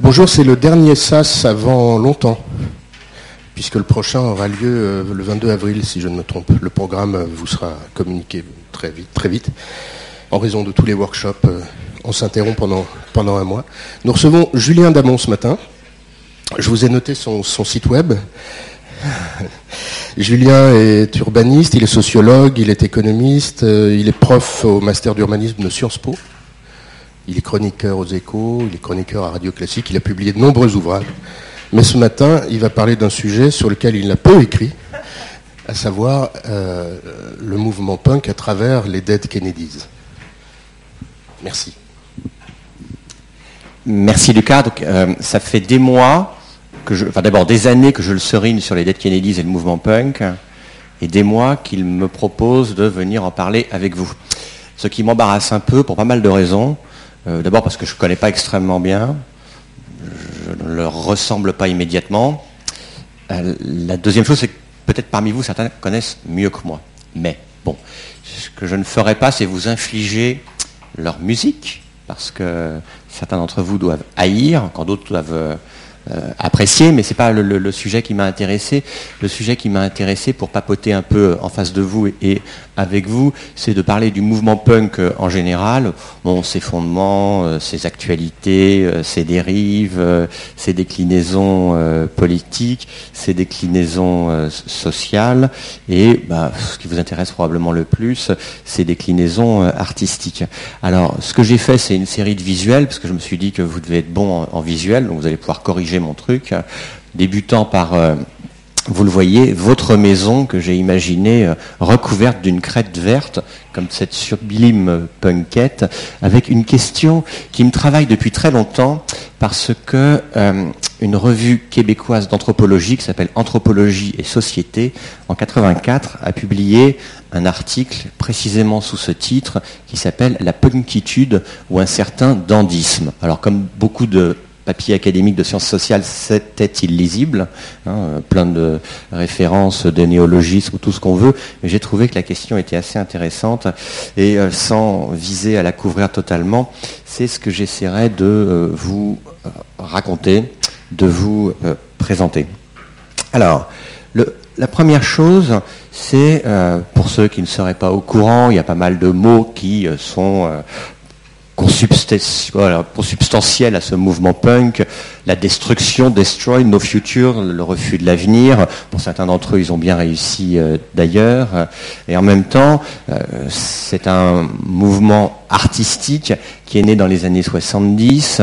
Bonjour, c'est le dernier SAS avant longtemps, puisque le prochain aura lieu euh, le 22 avril, si je ne me trompe. Le programme vous sera communiqué très vite, très vite. En raison de tous les workshops, euh, on s'interrompt pendant, un mois. Nous recevons Julien Damon ce matin. Je vous ai noté son, site web. Julien est urbaniste, il est sociologue, il est économiste, euh, il est prof au master d'urbanisme de Sciences Po. Il est chroniqueur aux échos, il est chroniqueur à Radio Classique, il a publié de nombreux ouvrages. Mais ce matin, il va parler d'un sujet sur lequel il n'a peu écrit, à savoir euh, le mouvement punk à travers les Dead Kennedys. Merci. Merci Lucas. Euh, ça fait des mois que je, enfin d'abord des années que je le serine sur les Dead Kennedys et le mouvement punk, et des mois qu'il me propose de venir en parler avec vous. Ce qui m'embarrasse un peu pour pas mal de raisons. Euh, d'abord parce que je ne connais pas extrêmement bien, je ne leur ressemble pas immédiatement. Euh, la deuxième chose, c'est que peut-être parmi vous, certains connaissent mieux que moi. Mais bon, ce que je ne ferai pas, c'est vous infliger leur musique, parce que certains d'entre vous doivent haïr, quand d'autres doivent euh, apprécié, mais c'est pas le, sujet qui m'a intéressé. Le sujet qui m'a intéressé pour papoter un peu en face de vous et, avec vous, c'est de parler du mouvement punk euh, en général, ses fondements, euh, ses actualités, ses dérives, ses déclinaisons politiques, ses déclinaisons sociales, et bah, ce qui vous intéresse probablement le plus, ses déclinaisons artistiques. Alors, ce que j'ai fait, c'est une série de visuels, parce que je me suis dit que vous devez être bon en, visuel, donc vous allez pouvoir corriger mon truc, débutant par, euh, vous le voyez, votre maison que j'ai imaginée euh, recouverte d'une crête verte, comme cette sublime punkette, avec une question qui me travaille depuis très longtemps, parce que euh, une revue québécoise d'anthropologie qui s'appelle Anthropologie et Société, en 84, a publié un article précisément sous ce titre qui s'appelle La punkitude ou un certain dandisme. Alors comme beaucoup de papier académique de sciences sociales, c'était illisible, hein, plein de références, de néologismes, tout ce qu'on veut, mais j'ai trouvé que la question était assez intéressante, et euh, sans viser à la couvrir totalement, c'est ce que j'essaierai de euh, vous euh, raconter, de vous présenter. Alors, la première chose, c'est, pour ceux qui ne seraient pas au courant, il y a pas mal de mots qui sont consubstantiel à ce mouvement punk, la destruction, destroy, no future, le refus de l'avenir. Pour certains d'entre eux, ils ont bien réussi euh, d'ailleurs. Et en même temps, euh, c'est un mouvement artistique qui est né dans les années 70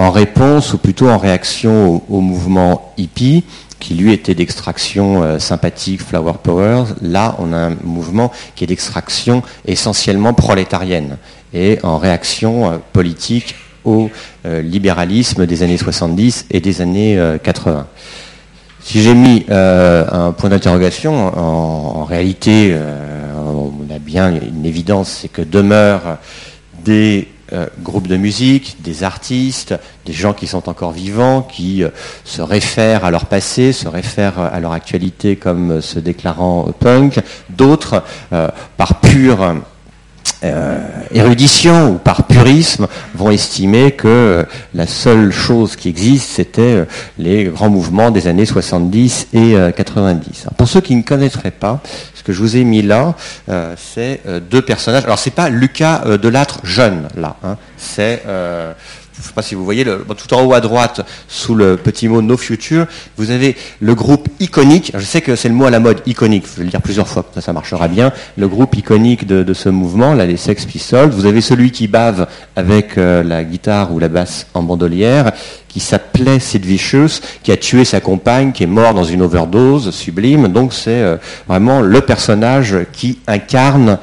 en réponse ou plutôt en réaction au, mouvement hippie qui lui était d'extraction euh, sympathique, flower power. Là, on a un mouvement qui est d'extraction essentiellement prolétarienne et en réaction euh, politique au euh, libéralisme des années 70 et des années 80. Euh, si j'ai mis un point d'interrogation, en, réalité, on a bien une évidence, c'est que demeurent des groupes de musique, des artistes, des gens qui sont encore vivants, qui se réfèrent à leur passé, se réfèrent à leur actualité comme se déclarant punk, d'autres, par pure euh, érudition ou par purisme vont estimer que la seule chose qui existe, c'était euh, les grands mouvements des années 70 et 90. Euh, pour ceux qui ne connaîtraient pas, ce que je vous ai mis là, c'est deux personnages. Alors c'est pas Lucas Delattre jeune là, hein. c'est je ne sais pas si vous voyez, le, tout en haut à droite, sous le petit mot No Future, vous avez le groupe iconique. Je sais que c'est le mot à la mode, iconique. Je vais le dire plusieurs fois, ça, marchera bien. Le groupe iconique de, ce mouvement, là, les Sex Pistols. Vous avez celui qui bave avec euh, la guitare ou la basse en bandolière, qui s'appelait Sid Vicious, qui a tué sa compagne, qui est mort dans une overdose sublime. Donc c'est euh, vraiment le personnage qui incarne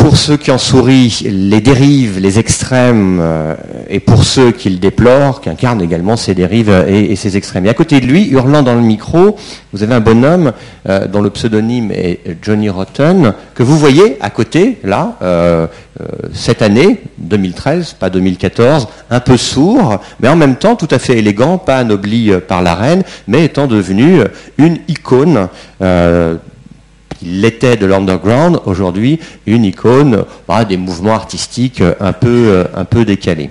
pour ceux qui en sourient les dérives, les extrêmes, euh, et pour ceux qui le déplorent, qui incarnent également ces dérives et, ces extrêmes. Et à côté de lui, hurlant dans le micro, vous avez un bonhomme euh, dont le pseudonyme est Johnny Rotten, que vous voyez à côté, là, euh, cette année, 2013, pas 2014, un peu sourd, mais en même temps tout à fait élégant, pas anobli par la reine, mais étant devenu une icône il l'était de l'underground, aujourd'hui une icône bah, des mouvements artistiques un peu, euh, un peu décalés.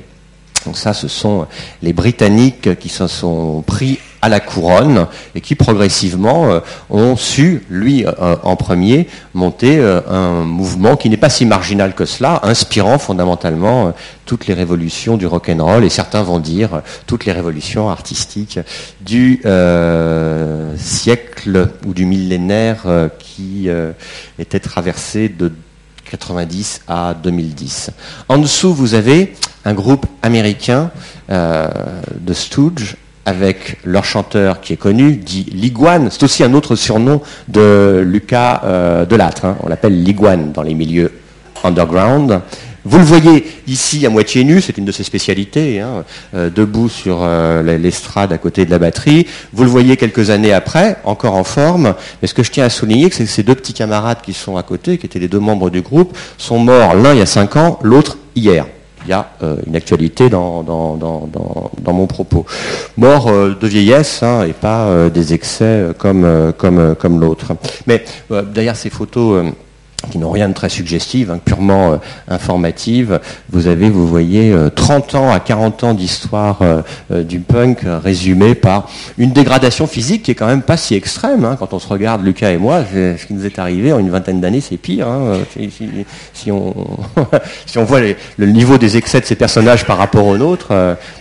Donc ça, ce sont les Britanniques qui se sont pris à la couronne et qui progressivement euh, ont su, lui euh, en premier, monter euh, un mouvement qui n'est pas si marginal que cela, inspirant fondamentalement toutes les révolutions du rock'n'roll et certains vont dire toutes les révolutions artistiques du siècle ou du millénaire qui était traversé de 90 à 2010. En dessous, vous avez un groupe américain de Stooge avec leur chanteur qui est connu, dit Liguane. C'est aussi un autre surnom de Lucas euh, Delattre. Hein. On l'appelle Liguane dans les milieux underground. Vous le voyez ici à moitié nu, c'est une de ses spécialités, hein, euh, debout sur euh, l'estrade à côté de la batterie. Vous le voyez quelques années après, encore en forme. Mais ce que je tiens à souligner, c'est que ces deux petits camarades qui sont à côté, qui étaient les deux membres du groupe, sont morts l'un il y a cinq ans, l'autre hier il y a euh, une actualité dans, dans, mon propos. Mort euh, de vieillesse hein, et pas euh, des excès comme, comme, comme l'autre. Mais derrière ces photos qui n'ont rien de très suggestif, hein, purement euh, informative. Vous avez, vous voyez, 30 euh, ans à 40 ans d'histoire euh, du punk résumé par une dégradation physique qui est quand même pas si extrême. Hein. quand on se regarde, Lucas et moi, ce qui nous est arrivé en une vingtaine d'années, c'est pire. Hein. si, on, voit le niveau des excès de ces personnages par rapport aux nôtres,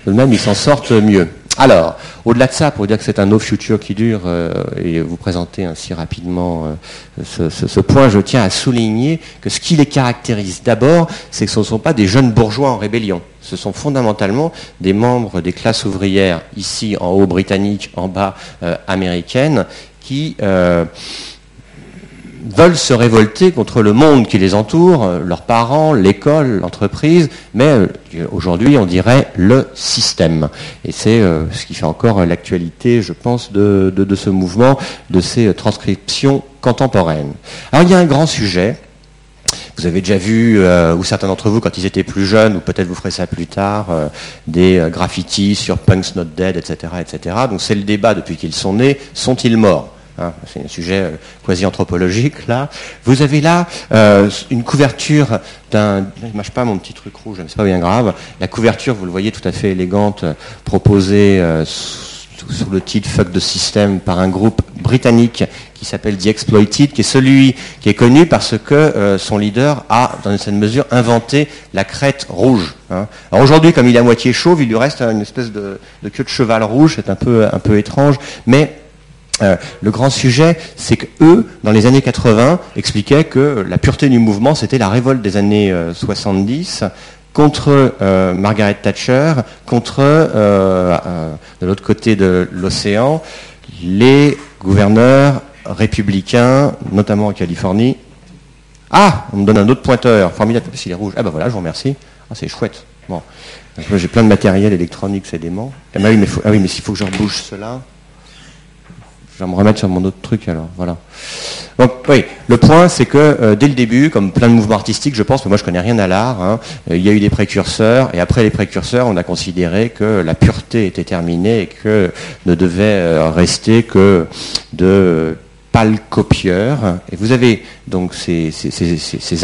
de même, ils s'en sortent mieux. Alors, au-delà de ça, pour dire que c'est un no future qui dure euh, et vous présenter ainsi rapidement euh, ce, point, je tiens à souligner que ce qui les caractérise d'abord, c'est que ce ne sont pas des jeunes bourgeois en rébellion. Ce sont fondamentalement des membres des classes ouvrières, ici en haut britanniques, en bas euh, américaines, qui veulent se révolter contre le monde qui les entoure, euh, leurs parents, l'école, l'entreprise, mais euh, aujourd'hui on dirait le système. Et c'est euh, ce qui fait encore l'actualité, je pense, de, ce mouvement, de ces transcriptions contemporaines. Alors il y a un grand sujet. Vous avez déjà vu, ou certains d'entre vous, quand ils étaient plus jeunes, ou peut-être vous ferez ça plus tard, des graffitis sur Punks Not Dead, etc. etc. Donc c'est le débat depuis qu'ils sont nés. Sont-ils morts? Hein, c'est un sujet euh, quasi anthropologique là. Vous avez là euh, une couverture d'un, je mâche pas mon petit truc rouge, mais c'est pas bien grave. La couverture, vous le voyez, tout à fait élégante, proposée euh, sous le titre Fuck the System par un groupe britannique qui s'appelle The Exploited, qui est celui qui est connu parce que son leader a, dans une certaine mesure, inventé la crête rouge. Hein. Alors aujourd'hui, comme il est à moitié chauve, il lui reste une espèce de, de queue de cheval rouge, c'est un peu, un peu étrange, mais euh, le grand sujet, c'est que eux, dans les années 80, expliquaient que la pureté du mouvement, c'était la révolte des années 70 euh, contre euh, Margaret Thatcher, contre, de l'autre côté de l'océan, les gouverneurs républicains, notamment en Californie. Ah, on me donne un autre pointeur, formidable, s'il est rouge. Ah ben voilà, je vous remercie. Ah, c'est chouette. Bon, j'ai plein de matériel électronique, c'est dément. Ah, oui, mais, ah oui, mais s'il faut que je rebouge cela. Je vais me remettre sur mon autre truc alors. Voilà. Donc oui, le point c'est que euh, dès le début, comme plein de mouvements artistiques, je pense, que moi je connais rien à l'art, hein, euh, il y a eu des précurseurs, et après les précurseurs, on a considéré que la pureté était terminée et que ne devait euh, rester que de pâles copieurs. Et vous avez donc ces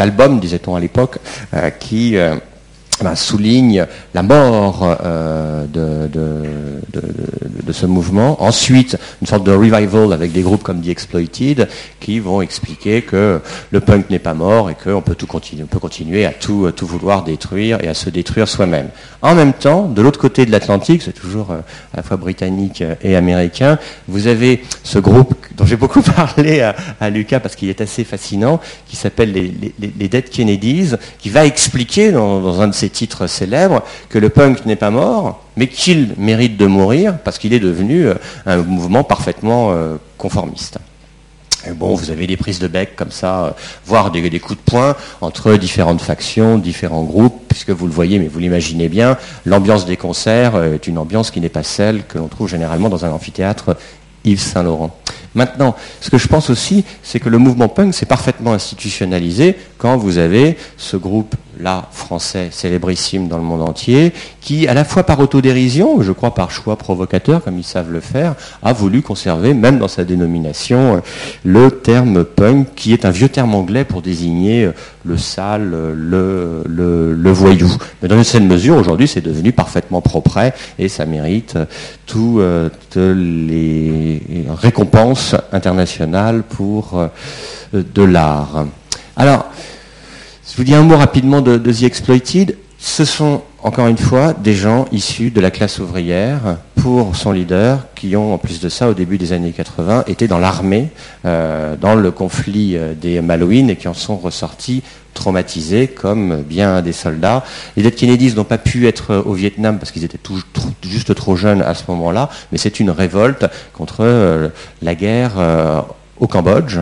albums, disait-on à l'époque, qui ben, souligne la mort euh, de, ce mouvement. Ensuite, une sorte de revival avec des groupes comme The Exploited qui vont expliquer que le punk n'est pas mort et qu'on peut tout continuer, on peut continuer à tout, vouloir détruire et à se détruire soi-même. En même temps, de l'autre côté de l'Atlantique, c'est toujours euh, à la fois britannique et américain, vous avez ce groupe dont j'ai beaucoup parlé à, Lucas parce qu'il est assez fascinant, qui s'appelle les, les, Dead Kennedys, qui va expliquer dans, dans un de ses titres célèbres, que le punk n'est pas mort, mais qu'il mérite de mourir parce qu'il est devenu euh, un mouvement parfaitement euh, conformiste. Bon, vous avez des prises de bec comme ça, euh, voire des, coups de poing entre différentes factions, différents groupes, puisque vous le voyez, mais vous l'imaginez bien, l'ambiance des concerts est une ambiance qui n'est pas celle que l'on trouve généralement dans un amphithéâtre Yves Saint-Laurent. Maintenant, ce que je pense aussi, c'est que le mouvement punk s'est parfaitement institutionnalisé quand vous avez ce groupe là français célébrissime dans le monde entier, qui, à la fois par autodérision, je crois par choix provocateur, comme ils savent le faire, a voulu conserver, même dans sa dénomination, le terme punk, qui est un vieux terme anglais pour désigner le sale, le, le, voyou. Mais dans une certaine mesure, aujourd'hui, c'est devenu parfaitement propre et ça mérite toutes les récompenses internationales pour euh, de l'art. Alors, je vous dis un mot rapidement de, The Exploited. Ce sont, encore une fois, des gens issus de la classe ouvrière, pour son leader, qui ont, en plus de ça, au début des années 80, été dans l'armée, euh, dans le conflit euh, des Malouines, et qui en sont ressortis traumatisés, comme bien des soldats. Les Dead Kennedys n'ont pas pu être euh, au Vietnam parce qu'ils étaient juste trop jeunes à ce moment-là, mais c'est une révolte contre la guerre au Cambodge,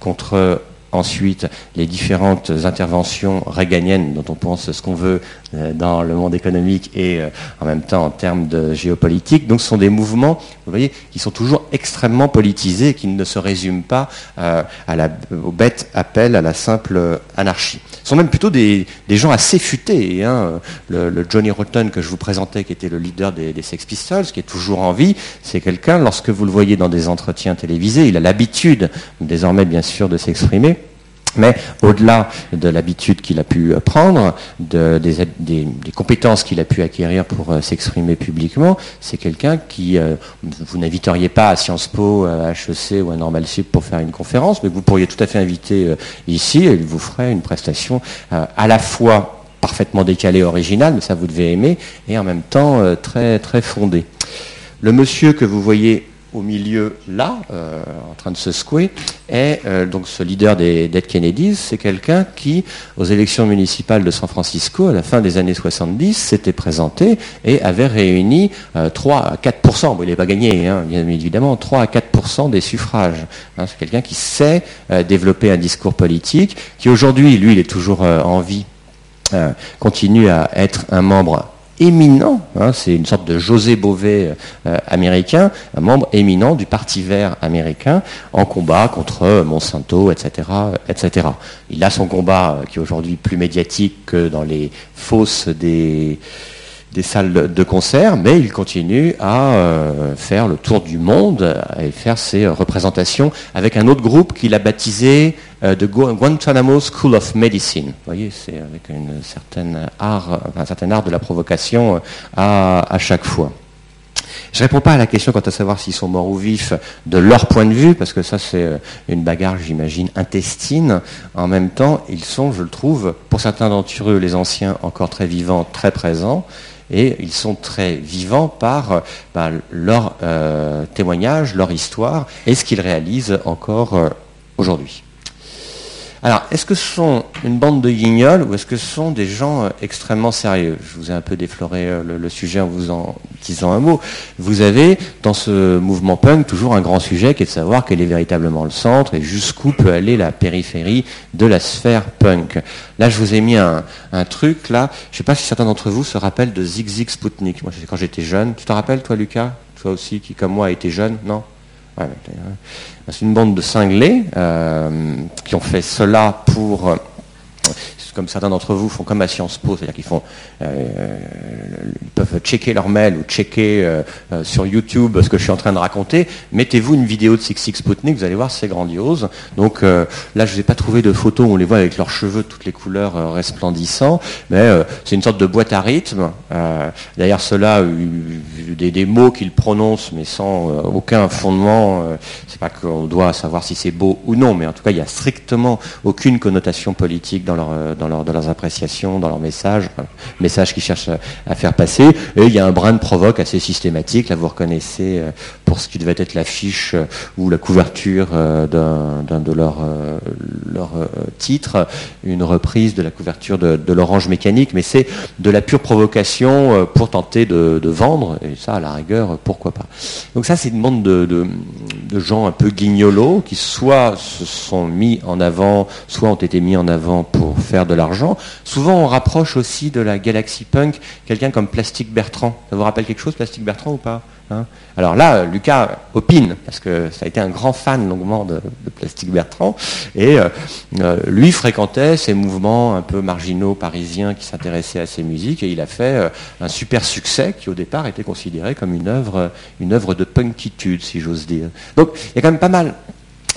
contre Ensuite, les différentes interventions réganiennes dont on pense ce qu'on veut euh, dans le monde économique et euh, en même temps en termes de géopolitique. Donc ce sont des mouvements, vous voyez, qui sont toujours extrêmement politisés qui ne se résument pas euh, au bête appel à la simple anarchie. Ce sont même plutôt des, gens assez futés. Hein. Le, Johnny Rotten que je vous présentais, qui était le leader des, des Sex Pistols, qui est toujours en vie, c'est quelqu'un, lorsque vous le voyez dans des entretiens télévisés, il a l'habitude désormais bien sûr de s'exprimer. Mais au-delà de l'habitude qu'il a pu prendre, des, compétences qu'il a pu acquérir pour euh, s'exprimer publiquement, c'est quelqu'un qui, euh, vous n'inviteriez pas à Sciences Po, à HEC ou à Normal Sup pour faire une conférence, mais vous pourriez tout à fait inviter euh, ici et il vous ferait une prestation à la fois parfaitement décalée, originale, mais ça vous devez aimer, et en même temps très, très fondée. Le monsieur que vous voyez au milieu là, euh, en train de se secouer, est euh, donc ce leader des Dead Kennedys. C'est quelqu'un qui, aux élections municipales de San Francisco, à la fin des années 70, s'était présenté et avait réuni 3 euh, à 4 bon, il n'est pas gagné, hein, bien évidemment, 3 à 4% des suffrages. Hein, c'est quelqu'un qui sait développer un discours politique, qui aujourd'hui, lui, il est toujours en vie, continue à être un membre éminent, hein, c'est une sorte de José Bové euh, américain, un membre éminent du Parti vert américain, en combat contre Monsanto, etc., etc. Il a son combat euh, qui est aujourd'hui plus médiatique que dans les fosses des, salles de concert, mais il continue à euh, faire le tour du monde et faire ses représentations avec un autre groupe qu'il a baptisé de Guantanamo School of Medicine. Vous voyez, c'est avec une certaine art, un certain art de la provocation euh, à, chaque fois. Je ne réponds pas à la question quant à savoir s'ils sont morts ou vifs de leur point de vue, parce que ça c'est une bagarre, j'imagine, intestine. En même temps, ils sont, je le trouve, pour certains d'entre eux, les anciens, encore très vivants, très présents et ils sont très vivants par bah, leur euh, témoignage, leur histoire et ce qu'ils réalisent encore euh, aujourd'hui. Alors, est-ce que ce sont une bande de guignols ou est-ce que ce sont des gens euh, extrêmement sérieux? Je vous ai un peu défloré euh, le, sujet en vous en disant un mot. Vous avez dans ce mouvement punk toujours un grand sujet qui est de savoir quel est véritablement le centre et jusqu'où peut aller la périphérie de la sphère punk. Là, je vous ai mis un, truc, là, je ne sais pas si certains d'entre vous se rappellent de Zig Zig Sputnik. Moi, quand j'étais jeune. Tu te rappelles, toi, Lucas? Toi aussi, qui, comme moi, a été jeune? Non? C'est une bande de cinglés euh, qui ont fait cela pour comme certains d'entre vous font comme à Sciences Po, c'est-à-dire qu'ils font, euh, ils peuvent checker leur mail ou checker euh, euh, sur YouTube ce que je suis en train de raconter. Mettez-vous une vidéo de Six Six Sputnik, vous allez voir, c'est grandiose. Donc là, je ne vous ai pas trouvé de photos où on les voit avec leurs cheveux toutes les couleurs resplendissants, mais c'est une sorte de boîte à rythme. Derrière cela, des, des mots qu'ils prononcent, mais sans aucun fondement. c'est pas qu'on doit savoir si c'est beau ou non, mais en tout cas, il n'y a strictement aucune connotation politique dans leur leurs appréciations, dans leurs messages, messages qu'ils cherchent à, faire passer. Et il y a un brin de provoque assez systématique. Là, vous reconnaissez euh, pour ce qui devait être l'affiche euh, ou la couverture euh, d'un de leurs leur, titres, une reprise de la couverture de, l'orange mécanique, mais c'est de la pure provocation pour tenter de, vendre, et ça, à la rigueur, pourquoi pas. Donc ça, c'est une bande de, de, gens un peu guignolos qui soit se sont mis en avant, soit ont été mis en avant pour faire de l'argent. Souvent, on rapproche aussi de la Galaxy Punk quelqu'un comme Plastic Bertrand. Ça vous rappelle quelque chose, Plastic Bertrand ou pas Hein? Alors là, Lucas opine, parce que ça a été un grand fan longuement de, Plastique Bertrand, et euh, euh, lui fréquentait ces mouvements un peu marginaux parisiens qui s'intéressaient à ces musiques, et il a fait euh, un super succès qui au départ était considéré comme une œuvre, une œuvre de punkitude, si j'ose dire. Donc il y a quand même pas mal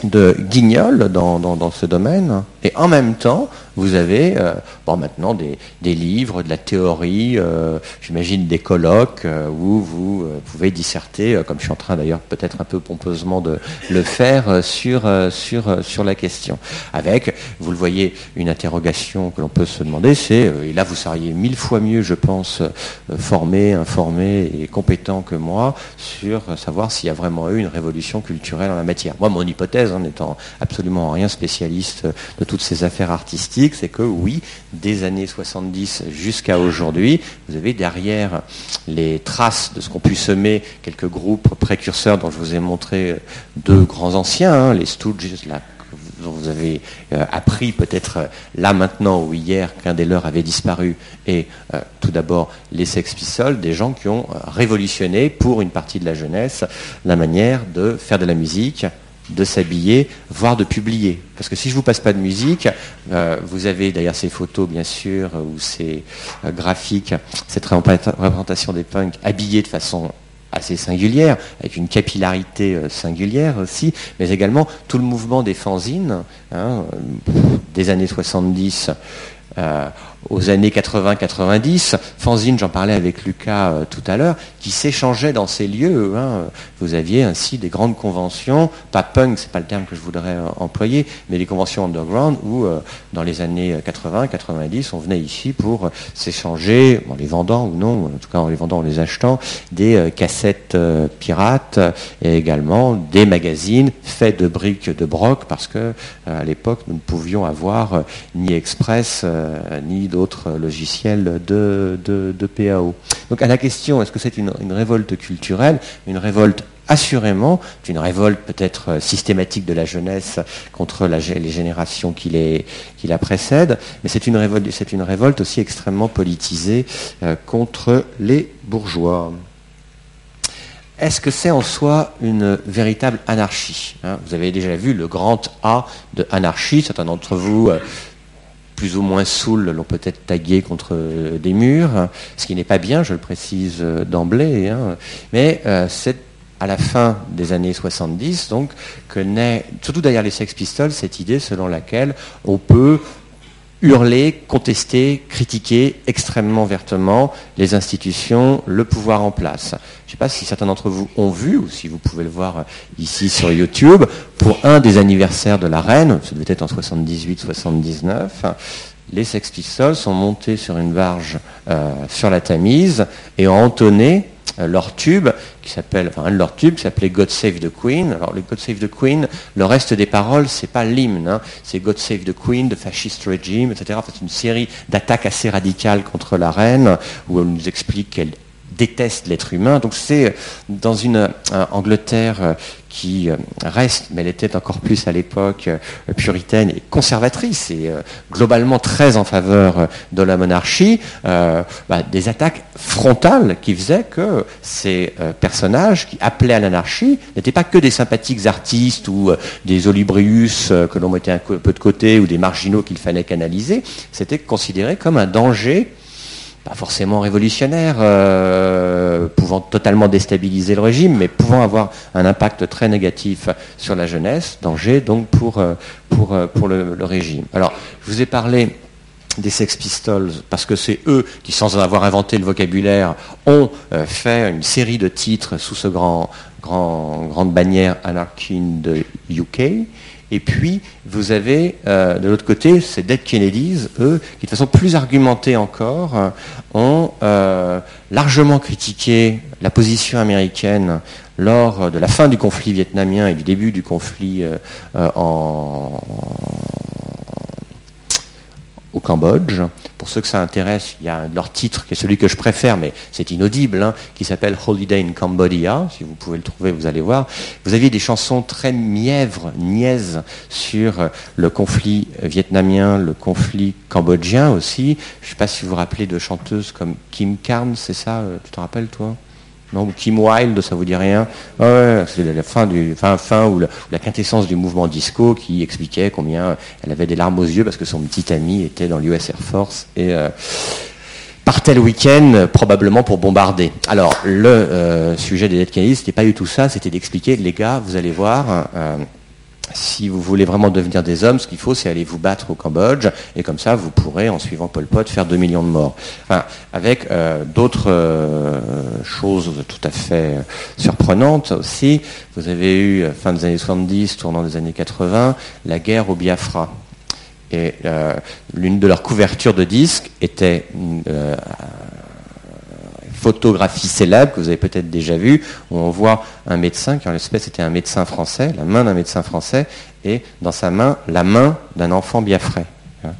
de guignols dans, ce domaine, et en même temps, vous avez euh, bon, maintenant des, livres, de la théorie, euh, j'imagine des colloques euh, où vous pouvez disserter, comme je suis en train d'ailleurs peut-être un peu pompeusement de le faire, sur, sur, sur la question. Avec, vous le voyez, une interrogation que l'on peut se demander, c'est, et là vous seriez mille fois mieux, je pense, formé, informé et compétent que moi, sur savoir s'il y a vraiment eu une révolution culturelle en la matière. Moi, mon hypothèse, en n'étant absolument rien spécialiste de toutes ces affaires artistiques, c'est que oui, des années 70 jusqu'à aujourd'hui, vous avez derrière les traces de ce qu'ont pu semer quelques groupes précurseurs dont je vous ai montré deux grands anciens, hein, les Stooges, dont vous avez euh, appris peut-être euh, là maintenant ou hier qu'un des leurs avait disparu, et euh, tout d'abord les Sex Pistols, des gens qui ont révolutionné pour une partie de la jeunesse la manière de faire de la musique, de s'habiller, voire de publier. Parce que si je vous passe pas de musique, euh, vous avez d'ailleurs ces photos bien sûr ou ces euh, graphiques, cette représentation des punks habillés de façon assez singulière, avec une capillarité euh, singulière aussi, mais également tout le mouvement des fanzines hein, des années 70 aux années 80-90. Fanzine, j'en parlais avec Lucas euh, tout à l'heure, qui s'échangeait dans ces lieux. Hein. Vous aviez ainsi des grandes conventions, pas punk, c'est pas le terme que je voudrais euh, employer, mais des conventions underground où, euh, dans les années 80-90, on venait ici pour s'échanger, en les vendant ou non, en tout cas en les vendant, en les achetant, des cassettes pirates et également des magazines faits de briques de broc parce que à l'époque nous ne pouvions avoir ni Express ni logiciels de, de, PAO. Donc à la question, est-ce que c'est une, révolte culturelle? Une révolte assurément, une révolte peut-être systématique de la jeunesse contre les générations qui, la précèdent, mais c'est une, révolte, une révolte aussi extrêmement politisée euh, contre les bourgeois. Est-ce que c'est en soi une véritable anarchie? Hein Vous avez déjà vu le grand A de anarchie, certains d'entre vous euh, plus ou moins saouls l'ont peut-être tagué contre euh, des murs, ce qui n'est pas bien, je le précise euh, d'emblée, hein. mais euh, c'est à la fin des années 70, donc, que naît, surtout derrière les Sex Pistols, cette idée selon laquelle on peut hurler, contester, critiquer extrêmement vertement les institutions, le pouvoir en place. Je ne sais pas si certains d'entre vous ont vu, ou si vous pouvez le voir ici sur YouTube, pour un des anniversaires de la reine, ça devait être en 78-79, les Sex Pistols sont montés sur une barge euh, sur la Tamise et ont entonné euh, leur tube, qui s'appelle, enfin un de leurs tubes, qui s'appelait God Save the Queen. Alors le God Save the Queen, le reste des paroles, c'est pas l'hymne, hein. c'est God Save the Queen, the Fascist Regime, etc. c'est une série d'attaques assez radicales contre la reine, où elle nous explique qu'elle déteste l'être humain. Donc c'est dans une euh, Angleterre euh, qui euh, reste, mais elle était encore plus à l'époque puritaine et conservatrice et globalement très en faveur de la monarchie, bah, des attaques frontales qui faisaient que ces personnages qui appelaient à l'anarchie n'étaient pas que des sympathiques artistes ou des olibrius que l'on mettait un peu de côté ou des marginaux qu'il fallait canaliser, c'était considéré comme un danger pas forcément révolutionnaire, euh, pouvant totalement déstabiliser le régime, mais pouvant avoir un impact très négatif sur la jeunesse, danger donc pour, euh, euh, le, régime. Alors, je vous ai parlé des Sex Pistols, parce que c'est eux qui, sans avoir inventé le vocabulaire, ont fait une série de titres sous ce grand, grand, grande bannière Anarchy de UK. Et puis, vous avez euh, de l'autre côté ces Dead Kennedys, eux, qui de façon plus argumentée encore, euh, ont euh, largement critiqué la position américaine lors de la fin du conflit vietnamien et du début du conflit en, au Cambodge. Pour ceux que ça intéresse, il y a leur titre qui est celui que je préfère, mais c'est inaudible, hein, qui s'appelle Holiday in Cambodia. Si vous pouvez le trouver, vous allez voir. Vous aviez des chansons très mièvres, niaises sur euh, le conflit vietnamien, le conflit cambodgien aussi. Je ne sais pas si vous vous rappelez de chanteuses comme Kim Carnes, c'est ça euh, Tu te rappelles, toi? Non, Kim Wilde, ça vous dit rien ouais, C'est la fin du, fin, fin ou la, quintessence du mouvement disco qui expliquait combien elle avait des larmes aux yeux parce que son petit ami était dans l'US Air Force et euh, partait le week-end probablement pour bombarder. Alors le euh, sujet des Dead Kennedy, c'était pas du tout ça, c'était d'expliquer, les gars, vous allez voir. Euh, si vous voulez vraiment devenir des hommes, ce qu'il faut, c'est aller vous battre au Cambodge, et comme ça, vous pourrez, en suivant Pol Pot, faire 2 millions de morts. Enfin, avec euh, d'autres euh, choses tout à fait euh, surprenantes aussi. Vous avez eu, fin des années 70, tournant des années 80, la guerre au Biafra. Et l'une de leurs couvertures de disques était photographie célèbre que vous avez peut-être déjà vue, où on voit un médecin, qui en l'espèce était un médecin français, la main d'un médecin français, et dans sa main, la main d'un enfant biafrais. Hein.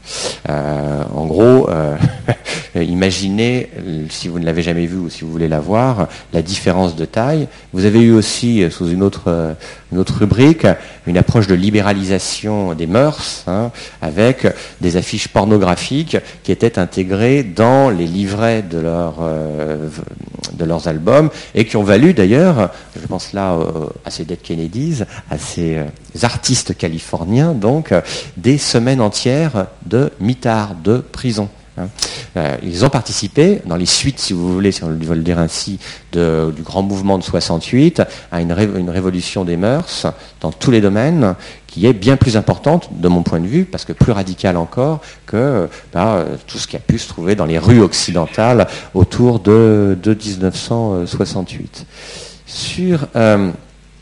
Euh, en gros, euh, imaginez, si vous ne l'avez jamais vu ou si vous voulez la voir, la différence de taille. Vous avez eu aussi, euh, sous une autre, rubrique, une approche de libéralisation des mœurs, hein, avec des affiches pornographiques qui étaient intégrées dans les livrets de leurs albums et qui ont valu d'ailleurs, je pense là à ces Dead Kennedys, à ces artistes californiens, donc des semaines entières de mitards, de prison. Hein. Euh, ils ont participé dans les suites, si vous voulez, si on veut le dire ainsi, du grand mouvement de 68 à une, révolution des mœurs dans tous les domaines qui est bien plus importante de mon point de vue, parce que plus radicale encore que bah, tout ce qui a pu se trouver dans les rues occidentales autour de, 1968. Sur euh,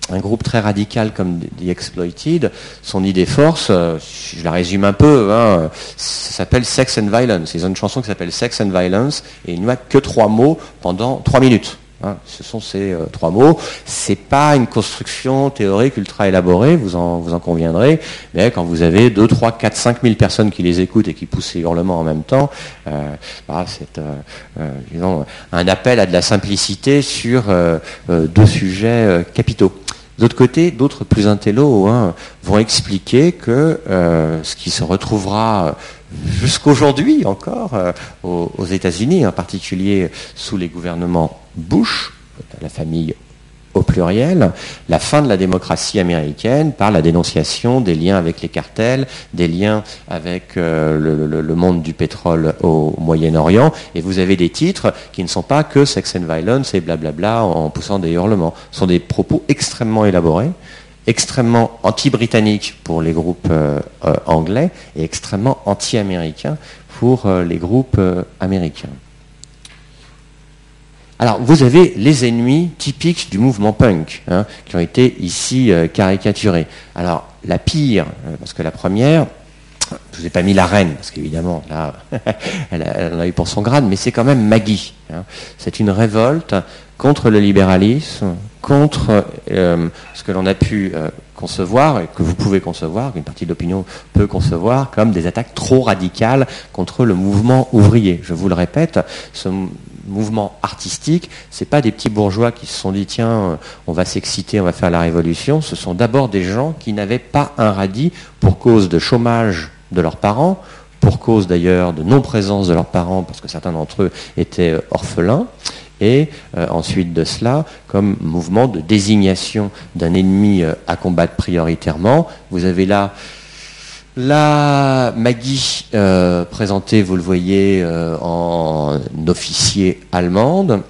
un groupe très radical comme The Exploited, son idée force, euh, je la résume un peu, hein, ça s'appelle Sex and Violence. Ils ont une chanson qui s'appelle Sex and Violence et il n'y a que trois mots pendant trois minutes. Hein. ce sont ces euh, trois mots. C'est pas une construction théorique ultra élaborée, vous en, vous en conviendrez, mais quand vous avez 2, 3, 4, 5 000 personnes qui les écoutent et qui poussent ces hurlements en même temps, euh, bah, c'est un appel à de la simplicité sur deux sujets capitaux. D'autre côté, d'autres plus intello hein, vont expliquer que euh, ce qui se retrouvera jusqu'aujourd'hui encore euh, aux, États-Unis, en particulier sous les gouvernements Bush, la famille au pluriel, la fin de la démocratie américaine par la dénonciation des liens avec les cartels, des liens avec euh, le, monde du pétrole au Moyen-Orient, et vous avez des titres qui ne sont pas que sex and violence et blablabla en poussant des hurlements. Ce sont des propos extrêmement élaborés, extrêmement anti-britanniques pour les groupes euh, euh, anglais et extrêmement anti-américains pour les groupes américains. Alors, vous avez les ennemis typiques du mouvement punk, hein, qui ont été ici euh, caricaturés. Alors, la pire, euh, parce que la première, je vous ai pas mis la reine, parce qu'évidemment, là, elle, en a eu pour son grade, mais c'est quand même Maggie. Hein. C'est une révolte contre le libéralisme, contre euh, ce que l'on a pu concevoir, et que vous pouvez concevoir, qu'une partie de l'opinion peut concevoir, comme des attaques trop radicales contre le mouvement ouvrier. Je vous le répète, ce mouvement artistique, c'est pas des petits bourgeois qui se sont dit tiens, on va s'exciter, on va faire la révolution. Ce sont d'abord des gens qui n'avaient pas un radis pour cause de chômage de leurs parents, pour cause d'ailleurs de non-présence de leurs parents, parce que certains d'entre eux étaient euh, orphelins, et euh, ensuite de cela, comme mouvement de désignation d'un ennemi à combattre prioritairement. Vous avez là la Maggie, euh, présentée, vous le voyez, euh, en officier allemande.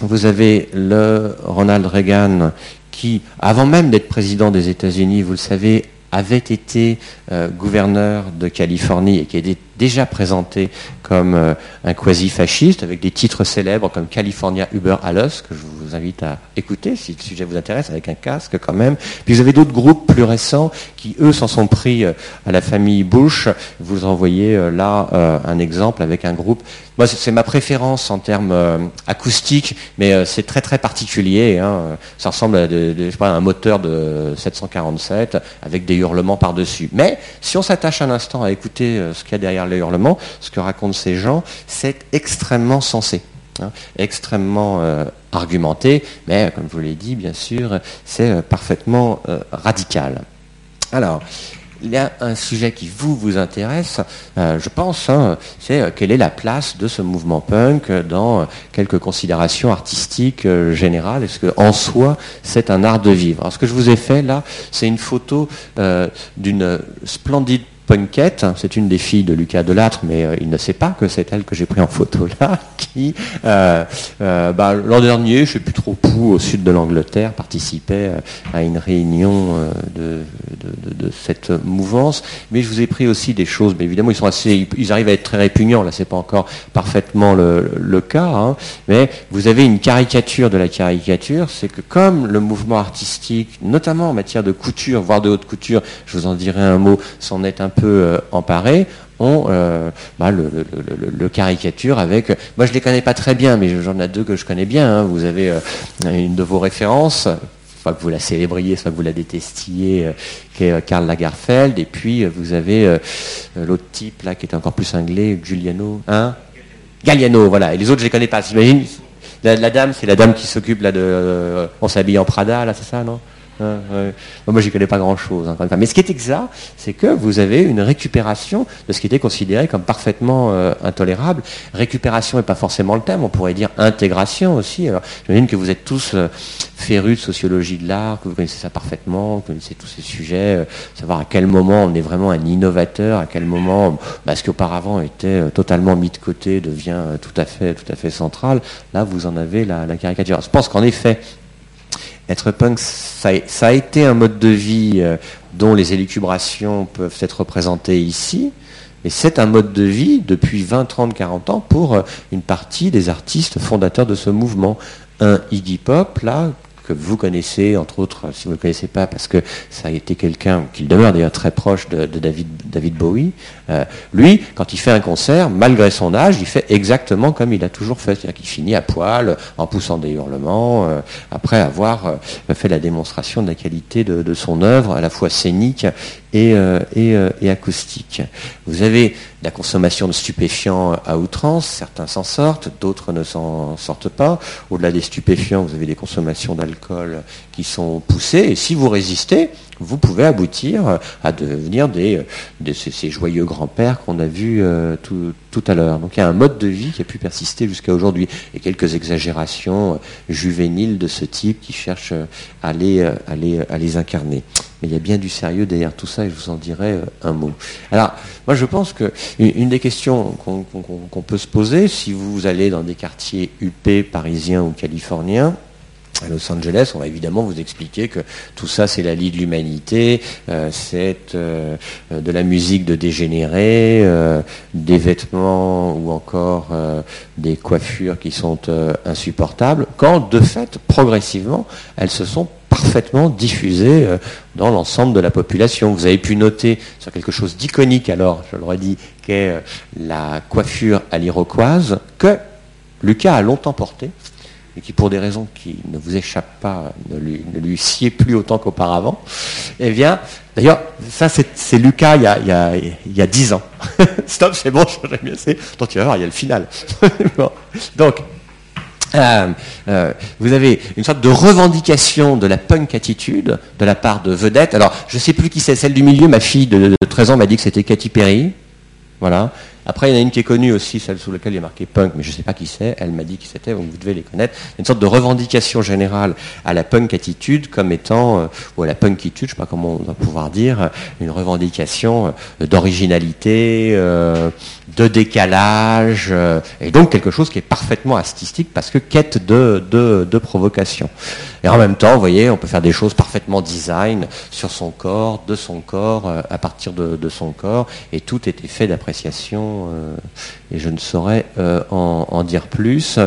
Vous avez le Ronald Reagan qui, avant même d'être président des États-Unis, vous le savez, avait été euh, gouverneur de Californie et qui était déjà présenté comme euh, un quasi-fasciste, avec des titres célèbres comme California Uber Alles, que je vous invite à écouter si le sujet vous intéresse, avec un casque quand même. Puis vous avez d'autres groupes plus récents qui, eux, s'en sont pris euh, à la famille Bush. Vous en voyez là un exemple avec un groupe. Moi, c'est ma préférence en termes acoustiques, mais c'est très très particulier. Hein. Ça ressemble à pas, un moteur de 747 avec des hurlements par-dessus. Mais si on s'attache un instant à écouter euh, ce qu'il y a derrière les hurlements, ce que racontent ces gens, c'est extrêmement sensé. Hein, extrêmement euh, argumenté, mais comme je vous l'ai dit, bien sûr, c'est euh, parfaitement radical. Alors, il y a un sujet qui vous vous intéresse, je pense, hein, c'est quelle est la place de ce mouvement punk dans quelques considérations artistiques générales? Est-ce que en soi c'est un art de vivre? Alors, ce que je vous ai fait là, c'est une photo d'une splendide C'est une des filles de Lucas Delattre, mais euh, il ne sait pas que c'est elle que j'ai pris en photo là, qui, euh, euh, bah, l'an dernier, je ne sais plus trop où, au sud de l'Angleterre, participait à une réunion de, cette mouvance. Mais je vous ai pris aussi des choses, mais évidemment, ils sont assez, ils arrivent à être très répugnants, là, c'est pas encore parfaitement le, cas, hein. mais vous avez une caricature de la caricature, c'est que comme le mouvement artistique, notamment en matière de couture, voire de haute couture, je vous en dirai un mot, s'en est un peu peu emparés ont euh, bah, le, caricature avec. Moi, je les connais pas très bien, mais j'en ai deux que je connais bien. Hein. Vous avez euh, une de vos références, soit que vous la célébriez, soit que vous la détestiez, euh, qui est Karl Lagerfeld. Et puis vous avez l'autre type là qui est encore plus cinglé, Giuliano, hein? Galliano, voilà. Et les autres, je les connais pas. J'imagine. La, la, dame, c'est la dame qui s'occupe là de. on s'habille en Prada, là, c'est ça, non? Moi, moi, j'y connais pas grand-chose. Hein, Mais ce qui est exact, c'est que vous avez une récupération de ce qui était considéré comme parfaitement euh, intolérable. Récupération n'est pas forcément le terme, on pourrait dire intégration aussi. J'imagine que vous êtes tous euh, férus de sociologie de l'art, que vous connaissez ça parfaitement, que vous connaissez tous ces sujets, euh, savoir à quel moment on est vraiment un innovateur, à quel moment bah, ce qui auparavant était totalement mis de côté devient tout à fait, tout à fait central. Là, vous en avez la caricature. Je pense qu'en effet, être punk, ça, a été un mode de vie euh, dont les élucubrations peuvent être représentées ici, mais c'est un mode de vie depuis 20, 30, 40 ans pour euh, une partie des artistes fondateurs de ce mouvement. Un Iggy Pop, là, que vous connaissez, entre autres, si vous ne le connaissez pas, parce que ça a été quelqu'un qui demeure d'ailleurs très proche de, David, David, Bowie, euh, lui, quand il fait un concert, malgré son âge, il fait exactement comme il a toujours fait. C'est-à-dire qu'il finit à poil, en poussant des hurlements, euh, après avoir euh, fait la démonstration de la qualité de, son œuvre, à la fois scénique et, et, acoustique. Vous avez la consommation de stupéfiants à outrance, certains s'en sortent, d'autres ne s'en sortent pas. Au-delà des stupéfiants, vous avez des consommations d'alcool qui sont poussées, et si vous résistez, vous pouvez aboutir à devenir de ces, joyeux grands-pères qu'on a vus euh, tout, à l'heure. Donc il y a un mode de vie qui a pu persister jusqu'à aujourd'hui. Et quelques exagérations euh, juvéniles de ce type qui cherchent à les incarner. Mais il y a bien du sérieux derrière tout ça et je vous en dirai euh, un mot. Alors, moi je pense que une des questions qu'on peut se poser, si vous allez dans des quartiers UP parisiens ou californiens, à Los Angeles, on va évidemment vous expliquer que tout ça c'est la lie de l'humanité, euh, c'est euh, de la musique de dégénérés, euh, des vêtements ou encore des coiffures qui sont insupportables, quand de fait, progressivement, elles se sont parfaitement diffusées dans l'ensemble de la population. Vous avez pu noter sur quelque chose d'iconique alors, je l'aurais dit, qu'est la coiffure à l'iroquoise, que Lucas a longtemps porté et qui, pour des raisons qui ne vous échappent pas, ne lui, ne sied plus autant qu'auparavant, eh bien, d'ailleurs, ça c'est Lucas il y, a, il, y a, il y a 10 ans. Stop, c'est bon, je bien. Donc tu vas voir, il y a le final. Donc, euh, euh, vous avez une sorte de revendication de la punk attitude de la part de vedettes. Alors, je ne sais plus qui c'est, celle du milieu. Ma fille de, de 13 ans m'a dit que c'était Katy Perry. Voilà. Après, il y en a une qui est connue aussi, celle sous laquelle il y a marqué punk, mais je ne sais pas qui c'est. Elle m'a dit qui c'était, donc vous devez les connaître. Une sorte de revendication générale à la punk attitude comme étant, euh, ou à la punkitude, je ne sais pas comment on va pouvoir dire, une revendication euh, d'originalité, euh, de décalage, et donc quelque chose qui est parfaitement artistique parce que quête de, de, de provocation. Et en même temps, vous voyez, on peut faire des choses parfaitement design sur son corps, de son corps, euh, à partir de, son corps, et tout était fait d'appréciation, euh, et je ne saurais euh, en, dire plus.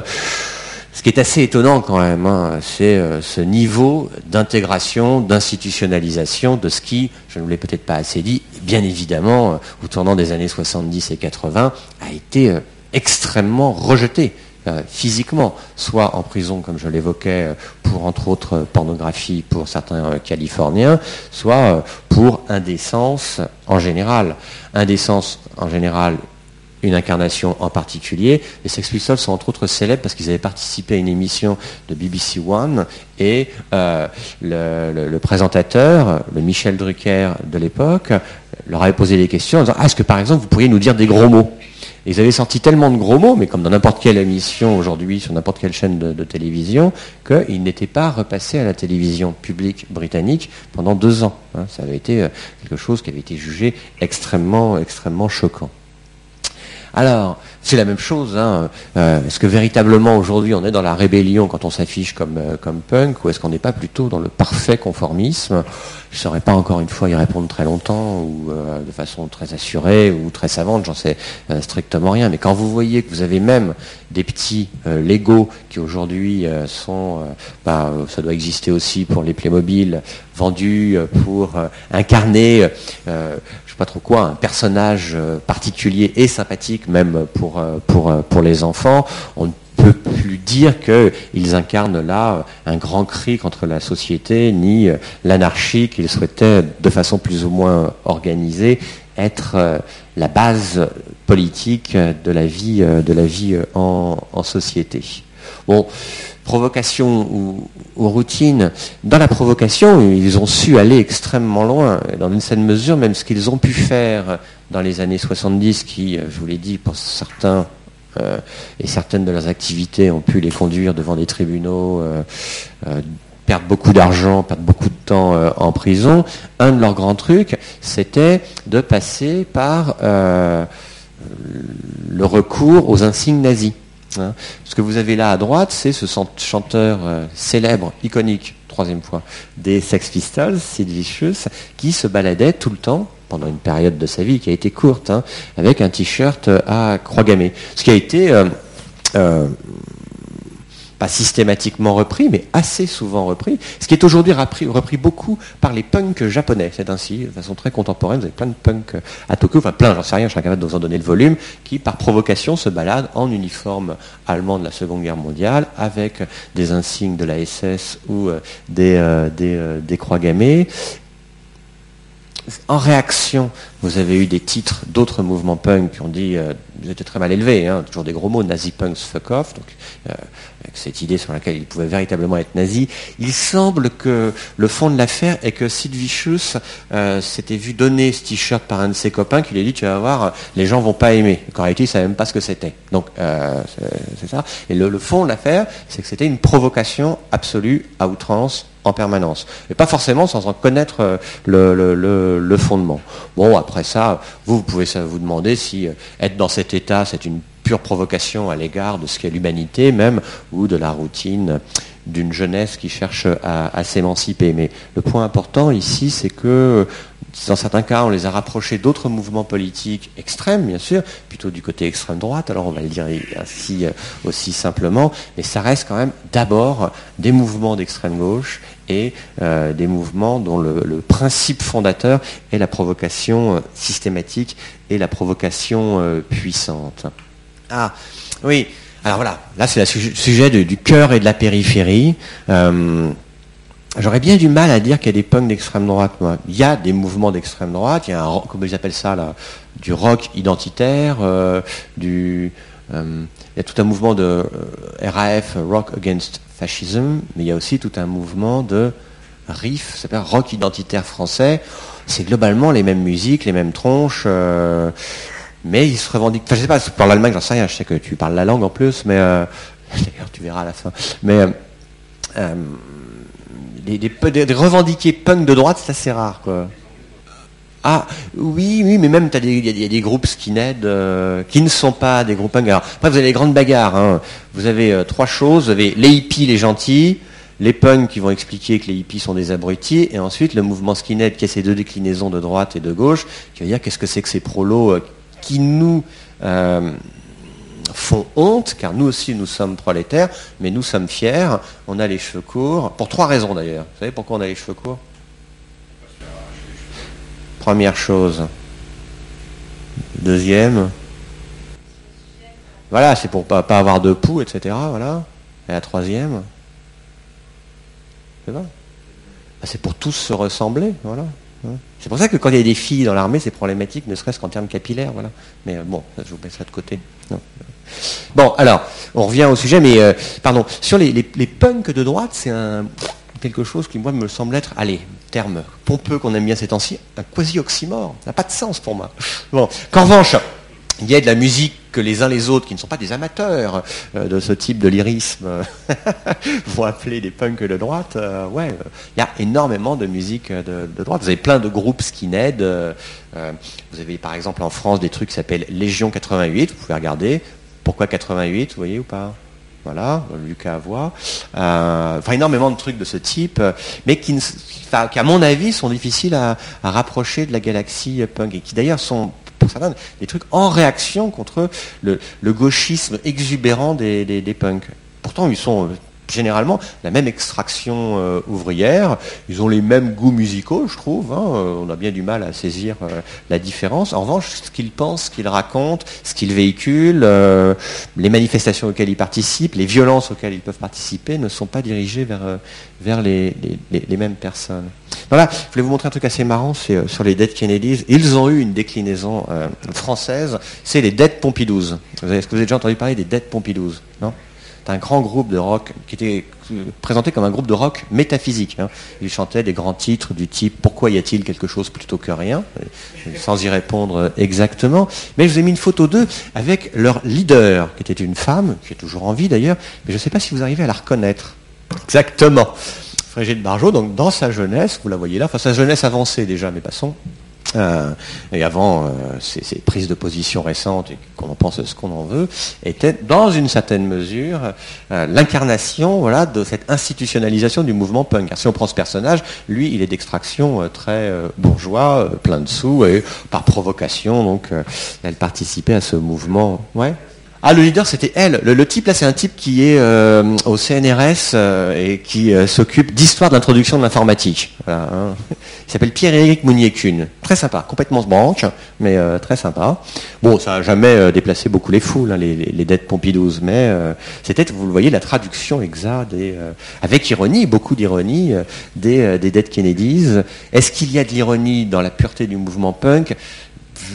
Ce qui est assez étonnant quand même, hein, c'est ce niveau d'intégration, d'institutionnalisation de ce qui, je ne vous l'ai peut-être pas assez dit, bien évidemment, au tournant des années 70 et 80, a été extrêmement rejeté. Euh, physiquement, soit en prison, comme je l'évoquais, euh, pour entre autres euh, pornographie pour certains Californiens, soit pour indécence en général. Indécence en général une incarnation en particulier. Les Sex Pistols sont entre autres célèbres parce qu'ils avaient participé à une émission de BBC One et euh, le, présentateur, le Michel Drucker de l'époque, leur avait posé des questions en disant ah, est-ce que par exemple vous pourriez nous dire des gros mots? Ils avaient sorti tellement de gros mots, mais comme dans n'importe quelle émission aujourd'hui, sur n'importe quelle chaîne de, télévision, qu'ils n'étaient pas repassés à la télévision publique britannique pendant deux ans. Hein. Ça avait été euh, quelque chose qui avait été jugé extrêmement, extrêmement choquant. Alors, c'est la même chose. Hein. Euh, est-ce que véritablement aujourd'hui on est dans la rébellion quand on s'affiche comme, euh, comme punk ou est-ce qu'on n'est pas plutôt dans le parfait conformisme? Je ne saurais pas encore une fois y répondre très longtemps ou euh, de façon très assurée ou très savante, j'en sais strictement rien. Mais quand vous voyez que vous avez même des petits Lego qui aujourd'hui sont, bah, ça doit exister aussi pour les Playmobil, vendus pour incarner sais pas trop quoi, un personnage euh, particulier et sympathique même pour, euh, pour, euh, pour les enfants, on ne peut plus dire qu'ils incarnent là un grand cri contre la société, ni l'anarchie qu'ils souhaitaient de façon plus ou moins organisée être la base politique de la vie, de la vie en, en société. Bon, provocation ou, routine. Dans la provocation, ils ont su aller extrêmement loin, dans une certaine mesure, même ce qu'ils ont pu faire dans les années 70, qui, je vous l'ai dit, pour certains euh, et certaines de leurs activités ont pu les conduire devant des tribunaux, euh, euh, perdre beaucoup d'argent, perdre beaucoup de temps en prison. Un de leurs grands trucs, c'était de passer par le recours aux insignes nazis. Hein. Ce que vous avez là à droite, c'est ce chanteur euh, célèbre, iconique, troisième fois, des Sex Pistols, Sid Vicious, qui se baladait tout le temps pendant une période de sa vie qui a été courte, hein, avec un t-shirt à croix gammée. Ce qui a été euh, euh, systématiquement repris, mais assez souvent repris, ce qui est aujourd'hui repris, beaucoup par les punks japonais. C'est ainsi, de façon très contemporaine, vous avez plein de punks à Tokyo, enfin plein, j'en sais rien, je suis incapable de vous en donner le volume, qui par provocation se baladent en uniforme allemand de la Seconde Guerre mondiale, avec des insignes de la SS ou euh, des, euh, euh, des croix gammées, en réaction, vous avez eu des titres d'autres mouvements punk qui ont dit, vous étiez très mal élevé, hein, toujours des gros mots, nazi punks fuck off, donc avec cette idée sur laquelle il pouvait véritablement être nazi. Il semble que le fond de l'affaire est que Sid Vicious euh, s'était vu donner ce t-shirt par un de ses copains qui lui a dit, tu vas voir, les gens vont pas aimer. En réalité, il savait même pas ce que c'était. Donc c'est ça. Et le fond de l'affaire, c'est que c'était une provocation absolue à outrance en permanence. Et pas forcément sans en connaître euh, le, fondement. Bon, après ça, vous, pouvez vous demander si euh, être dans cet état, c'est une pure provocation à l'égard de ce qu'est l'humanité même, ou de la routine d'une jeunesse qui cherche à, s'émanciper. Mais le point important ici, c'est que dans certains cas, on les a rapprochés d'autres mouvements politiques extrêmes, bien sûr, plutôt du côté extrême droite, alors on va le dire ainsi euh, aussi simplement, mais ça reste quand même d'abord des mouvements d'extrême gauche et euh, des mouvements dont le, principe fondateur est la provocation euh, systématique et la provocation puissante. Ah, oui, alors voilà, là c'est le sujet du cœur et de la périphérie. Euh, j'aurais bien du mal à dire qu'il y a des punks d'extrême droite, moi. Il y a des mouvements d'extrême droite, il y a un, comment ils appellent ça là, du rock identitaire, euh, du, euh, il y a tout un mouvement de RAF, Rock Against Fascism, mais il y a aussi tout un mouvement de RIF, ça s'appelle Rock Identitaire Français. C'est globalement les mêmes musiques, les mêmes tronches mais il se revendique. Enfin, je sais pas, pour l'Allemagne, j'en sais rien. Je sais que tu parles la langue en plus, mais euh, d'ailleurs, tu verras à la fin. Mais euh, euh des, des, revendiqués punk de droite, c'est assez rare, quoi. Ah oui, oui, mais même il y, a des groupes skinhead euh, qui ne sont pas des groupes punk. Alors, après, vous avez les grandes bagarres. Hein. Vous avez trois choses. Vous avez les hippies, les gentils, les punks qui vont expliquer que les hippies sont des abrutis, et ensuite le mouvement skinhead qui a ces deux déclinaisons de droite et de gauche, qui va dire qu'est-ce que c'est que ces prolos qui nous euh, font honte, car nous aussi nous sommes prolétaires, mais nous sommes fiers, on a les cheveux courts, pour trois raisons d'ailleurs. Vous savez pourquoi on a les cheveux courts? Première chose. Deuxième. Voilà, c'est pour pas, pas avoir de poux, etc. Voilà. Et la troisième. C'est ah, C'est pour tous se ressembler, voilà. Hein. C'est pour ça que quand il y a des filles dans l'armée, c'est problématique, ne serait-ce qu'en termes capillaires. Mais bon, je vous mets ça de côté. Bon, alors, on revient au sujet, mais pardon, sur les, punks de droite, c'est quelque chose qui, moi, me semble être, allez, terme pompeux qu'on aime bien ces temps-ci, un quasi-oxymore. Ça n'a pas de sens pour moi. Bon, qu'en revanche, il y a de la musique que les uns les autres, qui ne sont pas des amateurs euh, de ce type de lyrisme, vont appeler des punks de droite. Euh, ouais, il y a énormément de musique de, droite. Vous avez plein de groupes skinhead. Euh, vous avez par exemple en France des trucs qui s'appellent Légion 88. Vous pouvez regarder. Pourquoi 88, vous voyez ou pas? Voilà, Lucas voit. Euh, enfin, énormément de trucs de ce type, mais qui, à mon avis, sont difficiles à, rapprocher de la galaxie punk, et qui d'ailleurs sont, pour des trucs en réaction contre le, gauchisme exubérant des, des punks. Pourtant, ils sont généralement la même extraction euh, ouvrière, ils ont les mêmes goûts musicaux, je trouve, hein. euh, on a bien du mal à saisir euh, la différence. En revanche, ce qu'ils pensent, ce qu'ils racontent, ce qu'ils véhiculent, les manifestations auxquelles ils participent, les violences auxquelles ils peuvent participer ne sont pas dirigées vers, les, mêmes personnes. Voilà, je voulais vous montrer un truc assez marrant, c'est sur les Dead Kennedys. Ils ont eu une déclinaison française, c'est les Dead Pompidous. Est-ce que vous avez déjà entendu parler des Dead Pompidous Non? Un grand groupe de rock qui était présenté comme un groupe de rock métaphysique. Hein. Ils chantaient des grands titres du type Pourquoi y a-t-il quelque chose plutôt que rien? Sans y répondre exactement. Mais je vous ai mis une photo d'eux avec leur leader, qui était une femme, qui est toujours en vie d'ailleurs, mais je ne sais pas si vous arrivez à la reconnaître. Exactement. Frégide Barjot, donc dans sa jeunesse, vous la voyez là, enfin sa jeunesse avancée déjà, mais passons. Euh, et avant, euh, ces, prises de position récentes, et qu'on en pense ce qu'on en veut, étaient dans une certaine mesure euh, l'incarnation voilà, de cette institutionnalisation du mouvement punk. si on prend ce personnage, lui, il est d'extraction très bourgeois, plein de sous, et par provocation, donc, elle participait à ce mouvement. Ouais ah, le leader, c'était elle. Le, type, là, c'est un type qui est euh, au CNRS euh, et qui euh, s'occupe d'histoire de l'introduction de l'informatique. Hein. Il s'appelle Pierre-Éric Mounier-Kuhn. Très sympa, complètement se branche, mais très sympa. Bon, ça n'a jamais déplacé beaucoup les foules, hein, les, dettes Pompidouze, mais c'était, vous le voyez, la traduction exacte, avec ironie, beaucoup d'ironie, des, des dettes Kennedys. Est-ce qu'il y a de l'ironie dans la pureté du mouvement punk?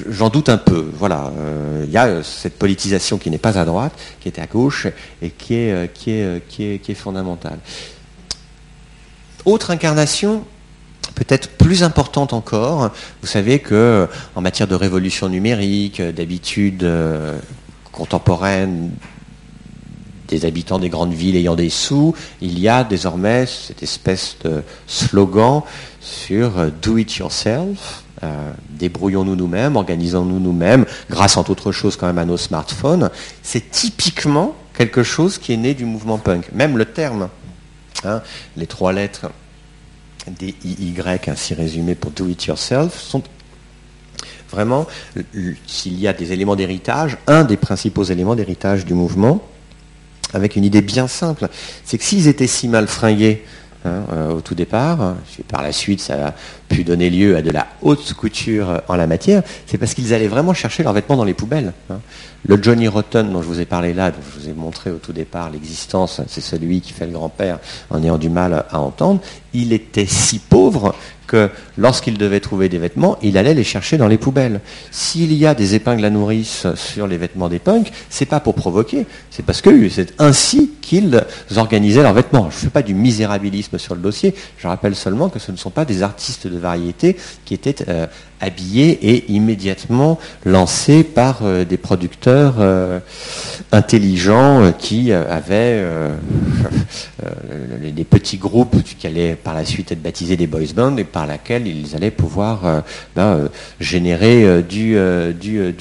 J'en doute un peu. Voilà, euh, il y a euh, cette politisation qui n'est pas à droite, qui est à gauche et qui est, euh, qui est, qui est, fondamentale. Autre incarnation, peut-être plus importante encore. Vous savez que en matière de révolution numérique, d'habitudes contemporaines des habitants des grandes villes ayant des sous, il y a désormais cette espèce de slogan sur do it yourself, euh, débrouillons-nous nous-mêmes, organisons-nous nous-mêmes, grâce entre autres choses quand même à nos smartphones, c'est typiquement quelque chose qui est né du mouvement punk. Même le terme, hein, les trois lettres D-I-Y ainsi résumées pour do it yourself, sont vraiment, s'il y a des éléments d'héritage, un des principaux éléments d'héritage du mouvement, avec une idée bien simple, c'est que s'ils étaient si mal fringués Hein, euh, au tout départ. Par la suite, ça a pu donner lieu à de la haute couture en la matière. C'est parce qu'ils allaient vraiment chercher leurs vêtements dans les poubelles. Hein. Le Johnny Rotten dont je vous ai parlé là, dont je vous ai montré au tout départ l'existence, c'est celui qui fait le grand-père en ayant du mal à entendre. Il était si pauvre que lorsqu'il devait trouver des vêtements, il allait les chercher dans les poubelles. S'il y a des épingles à nourrice sur les vêtements des punks, c'est pas pour provoquer, c'est parce que c'est ainsi qu'ils organisaient leurs vêtements. Je ne fais pas du misérabilisme sur le dossier, je rappelle seulement que ce ne sont pas des artistes de variété qui étaient euh, habillés et immédiatement lancés par euh, des producteurs euh, intelligents qui avaient des petits groupes qui allaient par la suite être baptisés des boys bands et par laquelle ils allaient pouvoir ben, générer du,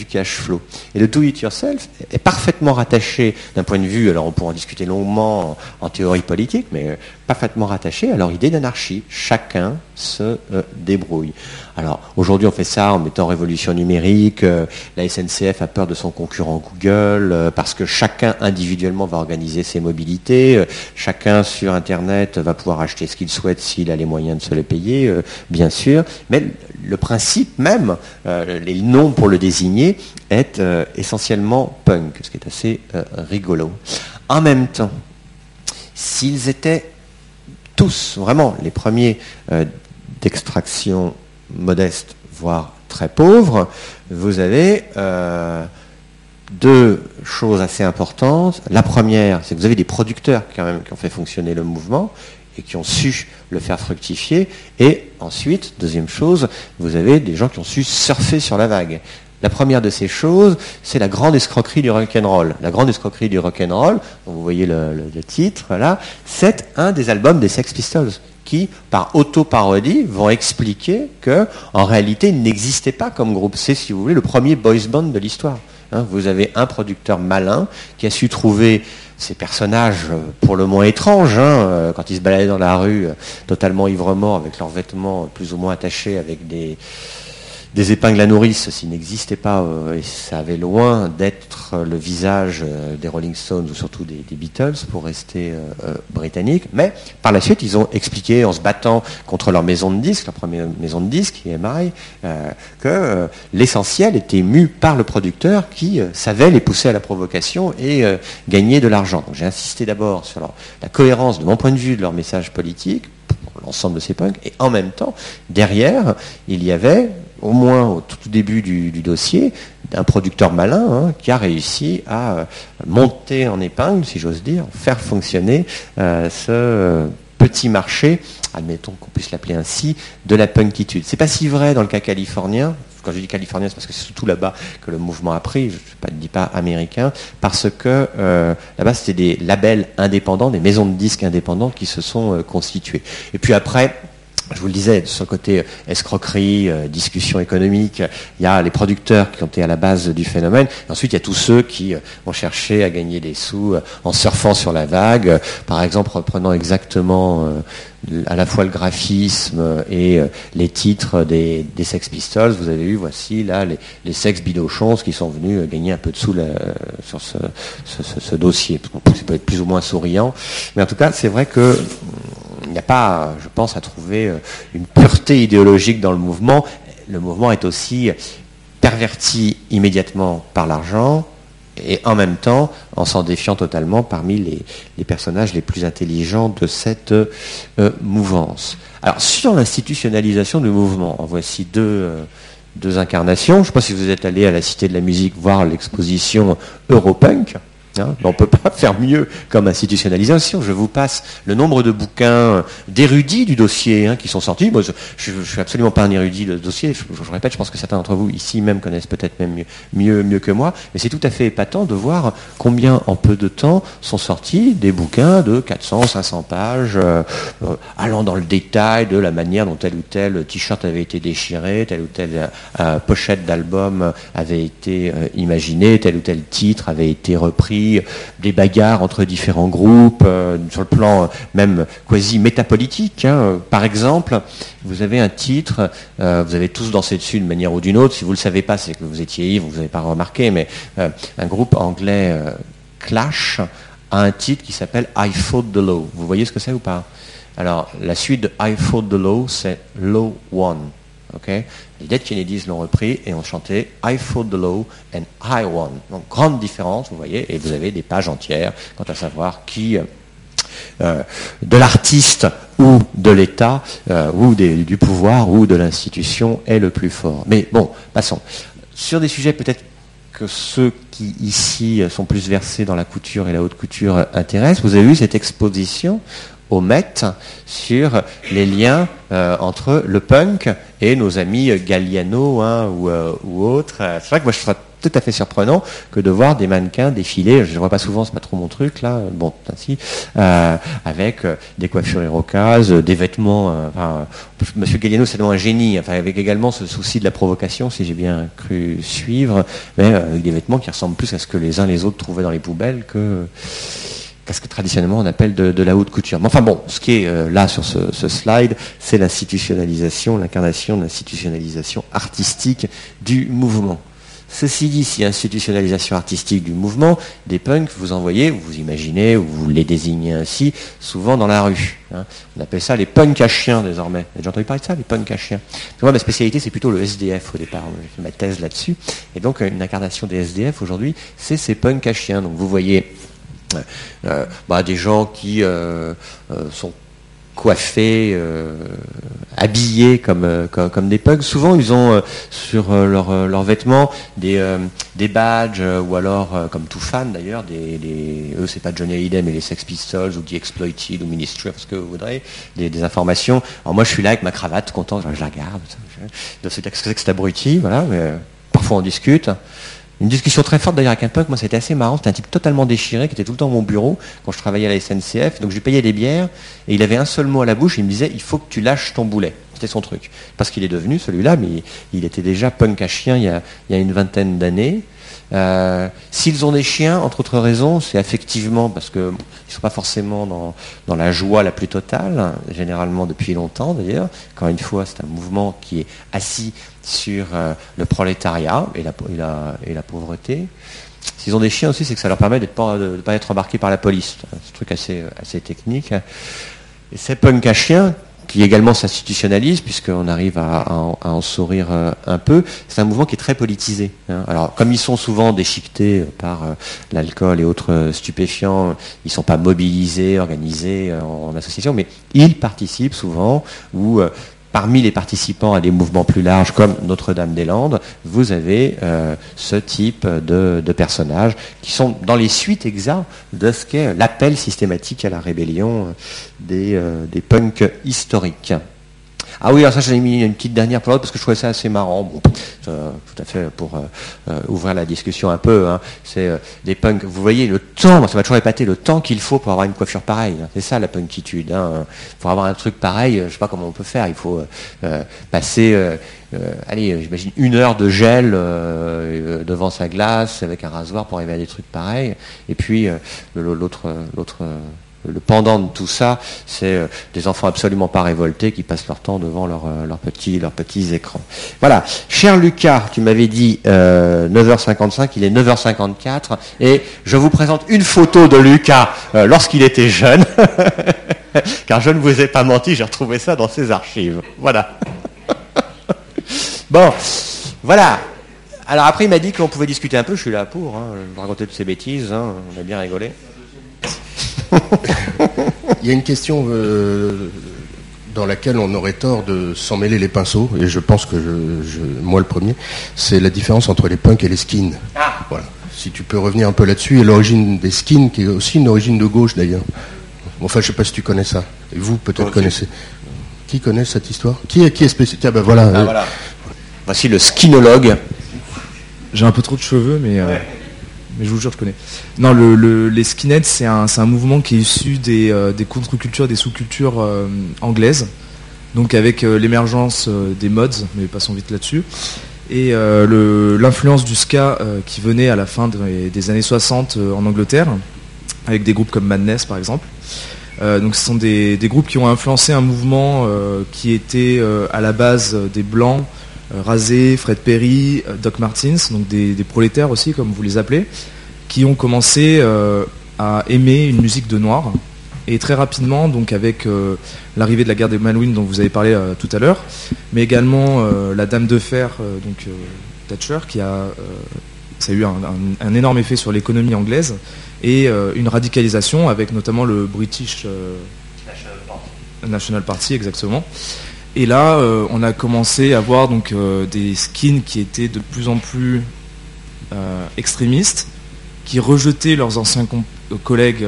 cash flow. Et le do it yourself est parfaitement rattaché d'un point de vue, alors on pourra en discuter longuement en, théorie politique, mais parfaitement rattaché à leur idée d'anarchie. Chacun se débrouille. Alors aujourd'hui on fait ça en mettant révolution numérique, euh, la SNCF a peur de son concurrent Google, euh, parce que chacun individuellement va organiser ses mobilités, euh, chacun sur Internet va pouvoir acheter ce qu'il souhaite s'il a les moyens de se les payer, bien sûr, mais le principe même, les noms pour le désigner, est essentiellement punk, ce qui est assez rigolo. En même temps, s'ils étaient tous, vraiment, les premiers d'extraction modestes, voire très pauvres, vous avez euh, deux choses assez importantes. La première, c'est que vous avez des producteurs quand même qui ont fait fonctionner le mouvement et qui ont su le faire fructifier. Et ensuite, deuxième chose, vous avez des gens qui ont su surfer sur la vague. La première de ces choses, c'est la grande escroquerie du rock'n'roll. La grande escroquerie du rock'n'roll, vous voyez le, titre là, c'est un des albums des Sex Pistols qui, par auto-parodie, vont expliquer que, en réalité, il n'existait pas comme groupe. C'est, si vous voulez, le premier boys band de l'histoire. Hein, vous avez un producteur malin qui a su trouver ces personnages euh, pour le moins étranges, hein, euh, quand ils se baladaient dans la rue, euh, totalement ivre-mort, avec leurs vêtements plus ou moins attachés avec des, des épingles à nourrice, s'il n'existait pas, euh, et ça avait loin d'être le visage euh, des Rolling Stones ou surtout des, Beatles pour rester euh, britannique. Mais par la suite, ils ont expliqué en se battant contre leur maison de disques, leur première maison de disques, EMI, que l'essentiel était mu par le producteur qui savait les pousser à la provocation et gagner de l'argent. Donc j'ai insisté d'abord sur la cohérence de mon point de vue de leur message politique pour l'ensemble de ces punks, et en même temps, derrière, il y avait au moins au tout début du, dossier, d'un producteur malin hein, qui a réussi à euh, monter en épingle, si j'ose dire, faire fonctionner euh, ce petit marché, admettons qu'on puisse l'appeler ainsi, de la punkitude. C'est pas si vrai dans le cas californien. Quand je dis californien, c'est parce que c'est surtout là-bas que le mouvement a pris. Je ne dis pas américain, parce que euh, là-bas c'était des labels indépendants, des maisons de disques indépendantes qui se sont constituées. Et puis après, je vous le disais, de ce côté escroquerie, euh, discussion économique, il y a les producteurs qui ont été à la base du phénomène. ensuite, il y a tous ceux qui euh, vont chercher à gagner des sous euh, en surfant sur la vague. Par exemple, reprenant exactement à la fois le graphisme et les titres des, Sex Pistols, vous avez eu, voici là, les, les Sex Bidochons qui sont venus gagner un peu de sous sur ce, ce dossier. Ça peut être plus ou moins souriant. Mais en tout cas, c'est vrai que il n'y a pas, je pense, à trouver euh, une pureté idéologique dans le mouvement. Le mouvement est aussi perverti immédiatement par l'argent et en même temps en s'en défiant totalement parmi les, personnages les plus intelligents de cette euh, mouvance. Alors sur l'institutionnalisation du mouvement, en voici deux, euh, deux incarnations. Je ne sais pas si vous êtes allé à la Cité de la Musique voir l'exposition Europunk. Hein, on ne peut pas faire mieux comme institutionnalisation. Je vous passe le nombre de bouquins d'érudits du dossier hein, qui sont sortis. Moi, je ne suis absolument pas un érudit de dossier. Je, je, répète, je pense que certains d'entre vous ici même connaissent peut-être même mieux, mieux, que moi. Mais c'est tout à fait épatant de voir combien en peu de temps sont sortis des bouquins de 400, 500 pages, euh, euh, allant dans le détail de la manière dont tel ou tel t-shirt avait été déchiré, telle ou telle euh, pochette d'album avait été imaginée, tel ou tel titre avait été repris des bagarres entre différents groupes, euh, sur le plan euh, même quasi métapolitique. Hein. Par exemple, vous avez un titre, euh, vous avez tous dansé dessus d'une manière ou d'une autre. Si vous ne le savez pas, c'est que vous étiez ivre, vous n'avez pas remarqué, mais un groupe anglais Clash a un titre qui s'appelle I Fought the Law. Vous voyez ce que c'est ou pas? Alors, la suite de I Fought the Law, c'est Law One. Les Dead Kennedys l'ont repris et ont chanté I fought the law and I won. Donc grande différence, vous voyez, et vous avez des pages entières quant à savoir qui, euh, euh, de l'artiste ou de l'État, euh, ou du pouvoir, ou de l'institution est le plus fort. Mais bon, passons. Sur des sujets peut-être que ceux qui ici sont plus versés dans la couture et la haute couture intéressent, vous avez vu cette exposition au Met sur les liens euh, entre le punk et nos amis Galliano hein, ou, euh, ou, autres. C'est vrai que moi je trouve ça tout à fait surprenant que de voir des mannequins défiler, je ne vois pas souvent, c'est pas trop mon truc là, bon, ainsi, euh, avec des coiffures irocases, des vêtements. Enfin, Monsieur Galliano c'est vraiment un génie, enfin, avec également ce souci de la provocation, si j'ai bien cru suivre, mais avec des vêtements qui ressemblent plus à ce que les uns les autres trouvaient dans les poubelles que qu'est-ce que traditionnellement on appelle de, la haute couture. Mais enfin bon, ce qui est euh, là sur ce, slide, c'est l'institutionnalisation, l'incarnation de l'institutionnalisation artistique du mouvement. Ceci dit, si institutionnalisation artistique du mouvement, des punks, vous en voyez, vous imaginez, ou vous les désignez ainsi, souvent dans la rue. Hein. On appelle ça les punks à chiens désormais. Vous avez déjà entendu parler de ça, les punks à chiens? Moi, ma spécialité, c'est plutôt le SDF au départ. Ma thèse là-dessus. Et donc, une incarnation des SDF aujourd'hui, c'est ces punks à chiens. Donc, vous voyez euh, bah, des gens qui euh, euh, sont coiffés, euh, habillés comme, comme, des pugs. Souvent, ils ont sur leurs vêtements des, des badges ou alors, comme tout fan d'ailleurs, eux c'est pas Johnny Hallyday mais les Sex Pistols ou The Exploited ou Ministry, ce que vous voudrez, des, informations. Alors moi, je suis là avec ma cravate, content, je, la. Je, se dire que c'est abruti, voilà, mais parfois on discute. Une discussion très forte d'ailleurs avec un punk, moi c'était assez marrant, c'était un type totalement déchiré qui était tout le temps à mon bureau quand je travaillais à la SNCF, donc je lui payais des bières et il avait un seul mot à la bouche, il me disait il faut que tu lâches ton boulet. C'était son truc. Parce qu'il est devenu celui-là, mais il, était déjà punk à chien il y a une vingtaine d'années. Euh, s'ils ont des chiens, entre autres raisons, c'est effectivement parce qu'ils ne sont pas forcément dans, la joie la plus totale, généralement depuis longtemps d'ailleurs. Encore une fois, c'est un mouvement qui est assis sur euh, le prolétariat et la, et la, pauvreté. S'ils ont des chiens aussi, c'est que ça leur permet de ne pas, être embarqués par la police. C'est un truc assez, assez technique. Et ces punk à chiens, qui également s'institutionnalise, puisqu'on arrive à, en sourire euh, un peu. C'est un mouvement qui est très politisé. Hein. Alors, comme ils sont souvent déchiquetés par euh, l'alcool et autres euh, stupéfiants, ils ne sont pas mobilisés, organisés en, association, mais ils participent souvent, ou parmi les participants à des mouvements plus larges comme Notre-Dame-des-Landes, vous avez euh, ce type de, personnages qui sont dans les suites exactes de ce qu'est l'appel systématique à la rébellion des, euh, des punks historiques. Ah oui, alors ça j'avais mis une petite dernière pour parce que je trouvais ça assez marrant. Bon, tout à fait pour euh, euh, ouvrir la discussion un peu. Hein. C'est euh, des punks. Vous voyez le temps, ça m'a toujours épaté le temps qu'il faut pour avoir une coiffure pareille. Hein. C'est ça la punkitude. Hein. Pour avoir un truc pareil, je sais pas comment on peut faire. Il faut passer, allez, j'imagine une heure de gel devant sa glace avec un rasoir pour arriver à des trucs pareils. Et puis l'autre, l'autre le pendant de tout ça, c'est euh, des enfants absolument pas révoltés qui passent leur temps devant euh, leurs petits, écrans. Voilà. Cher Lucas, tu m'avais dit 9h55, euh, il est 9h54, et je vous présente une photo de Lucas lorsqu'il était jeune, car je ne vous ai pas menti, j'ai retrouvé ça dans ses archives. Voilà. bon, voilà. Alors après, il m'a dit qu'on pouvait discuter un peu, je suis là pour, hein, raconter toutes ces bêtises, hein, on a bien rigolé. Il y a une question euh, dans laquelle on aurait tort de s'en mêler les pinceaux, et je pense que je, moi le premier, c'est la différence entre les punks et les skins. Ah. Voilà. Si tu peux revenir un peu là-dessus, et l'origine des skins, qui est aussi une origine de gauche d'ailleurs. Enfin, je sais pas si tu connais ça. Et vous, peut-être connaissez. Qui connaît cette histoire? Qui est, qui est spécifique ah, ben voilà. Ah, voilà. Voici le skinologue. J'ai un peu trop de cheveux, mais. Euh, mais je vous jure, je connais. Non, le, les skinheads, c'est un, mouvement qui est issu des, euh, contre-cultures, des sous-cultures euh, anglaises. Donc avec euh, l'émergence des mods, mais passons vite là-dessus. Et l'influence du ska qui venait à la fin des années 60 en Angleterre, avec des groupes comme Madness par exemple. donc ce sont des, groupes qui ont influencé un mouvement qui était à la base des blancs, Razé, Fred Perry, euh, Doc Martins, donc des, prolétaires aussi, comme vous les appelez, qui ont commencé euh, à aimer une musique de noir. Et très rapidement, donc avec l'arrivée de la guerre des Malouines dont vous avez parlé tout à l'heure, mais également la Dame de Fer, donc Thatcher, qui a, ça a eu un, énorme effet sur l'économie anglaise, et une radicalisation avec notamment le British National Party, National Party exactement, et là, euh, on a commencé à voir donc, euh, des skins qui étaient de plus en plus euh, extrémistes, qui rejetaient leurs anciens collègues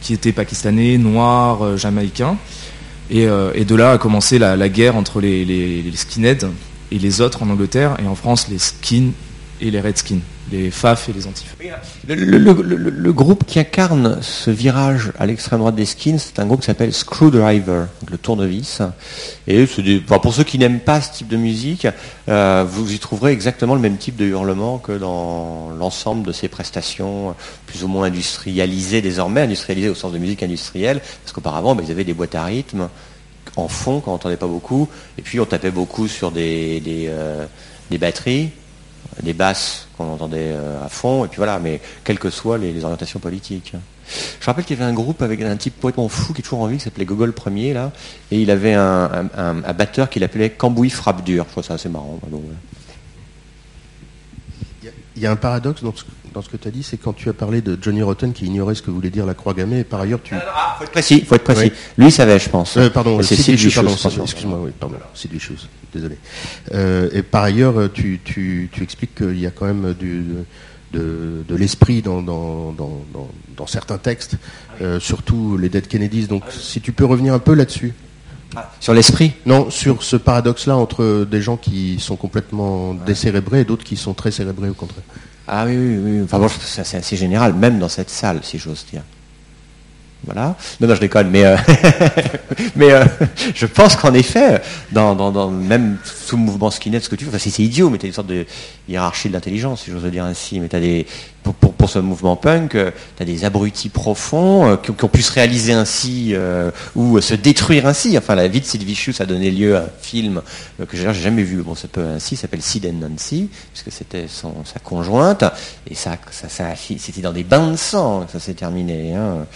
qui étaient pakistanais, noirs, jamaïcains. Et, de là a commencé la, guerre entre les, les, skinheads et les autres en Angleterre, et en France, les skins et les redskins les FAF et les antifs. Le, groupe qui incarne ce virage à l'extrême droite des skins, c'est un groupe qui s'appelle Screwdriver, le tournevis. Et pour ceux qui n'aiment pas ce type de musique, euh, vous y trouverez exactement le même type de hurlement que dans l'ensemble de ces prestations plus ou moins industrialisées désormais, industrialisées au sens de musique industrielle, parce qu'auparavant, bah, ils avaient des boîtes à rythme en fond quand on n'entendait pas beaucoup, et puis on tapait beaucoup sur des, des euh, batteries des basses qu'on entendait euh, à fond, et puis voilà, mais quelles que soient les, orientations politiques. Je rappelle qu'il y avait un groupe avec un type complètement fou qui est toujours en vie, qui s'appelait Gogol Premier, là, et il avait un, batteur qu'il appelait Cambouis Frappe Dur. Je trouve ça assez marrant. Il y a un paradoxe dans dans ce que tu as dit, c'est quand tu as parlé de Johnny Rotten qui ignorait ce que voulait dire la croix gammée, et par ailleurs tu... Ah, faut être précis, faut être précis. Lui savait, je pense. Euh, pardon, c'est excuse-moi, oui, pardon, Sid Vicious, désolé. Euh, et par ailleurs, euh, tu, tu, tu expliques qu'il y a quand même du, de, de l'esprit dans, dans, dans, dans, dans certains textes, euh, surtout les Dead Kennedys. Donc, si tu peux revenir un peu là-dessus. Sur l'esprit? Non, sur ce paradoxe-là entre des gens qui sont complètement décérébrés et d'autres qui sont très cérébrés au contraire. Ah oui, oui, oui. Enfin bon, c'est assez général, même dans cette salle, si j'ose dire. Voilà. Non, non, je déconne, mais, euh, mais euh, je pense qu'en effet, dans, dans, même sous mouvement skinhead, ce que tu veux, enfin, c'est idiot, mais tu as une sorte de hiérarchie de l'intelligence, si j'ose dire ainsi. Mais t'as des, pour, ce mouvement punk, tu as des abrutis profonds euh, qui, ont- pu se réaliser ainsi euh, ou euh, se détruire ainsi. Enfin, la vie de Sid Vicious a donné lieu à un film euh, que j'ai jamais vu. Bon, ça peut ainsi, s'appelle Sid and Nancy, puisque c'était sa conjointe, et ça, ça, c'était dans des bains de sang que ça s'est terminé. hein.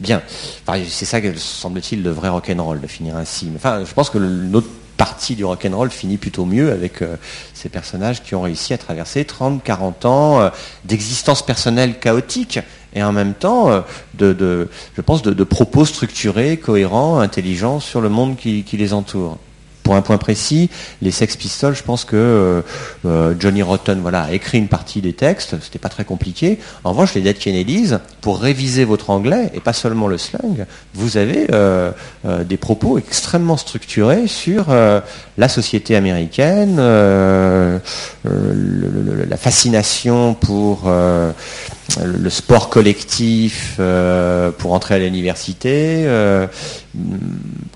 Bien, enfin, c'est ça que semble-t-il le vrai rock'n'roll de finir ainsi. Enfin, je pense que l'autre partie du rock'n'roll finit plutôt mieux avec euh, ces personnages qui ont réussi à traverser 30, 40 ans euh, d'existence personnelle chaotique et en même temps euh, de, je pense, de, propos structurés, cohérents, intelligents sur le monde qui les entoure. Pour un point précis, les Sex Pistols, je pense que euh, euh, Johnny Rotten voilà, a écrit une partie des textes, c'était pas très compliqué. En revanche, les Dead Kennedys, pour réviser votre anglais, et pas seulement le slang, vous avez euh, des propos extrêmement structurés sur la société américaine, la fascination pour le sport collectif, euh, pour entrer à l'université, euh,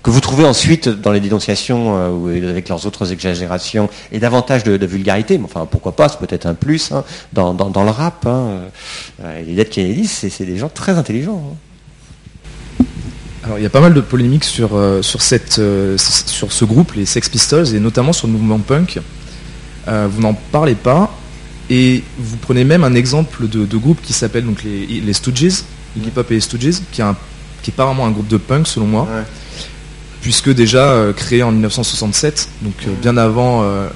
que vous trouvez ensuite dans les dénonciations euh, avec leurs autres exagérations et davantage de, vulgarité, mais enfin pourquoi pas, c'est peut-être un plus hein, dans, le rap. et les Dead Kennedys, c'est des gens très intelligents. hein. Alors il y a pas mal de polémiques sur, sur, ce groupe, les Sex Pistols, et notamment sur le mouvement punk. Vous n'en parlez pas, et vous prenez même un exemple de, de groupe qui s'appelle donc les, les Stooges, Iggy Pop et les Stooges, qui est, pas vraiment un groupe de punk selon moi, Ouais. puisque déjà euh, créé en 1967, donc euh, bien avant euh,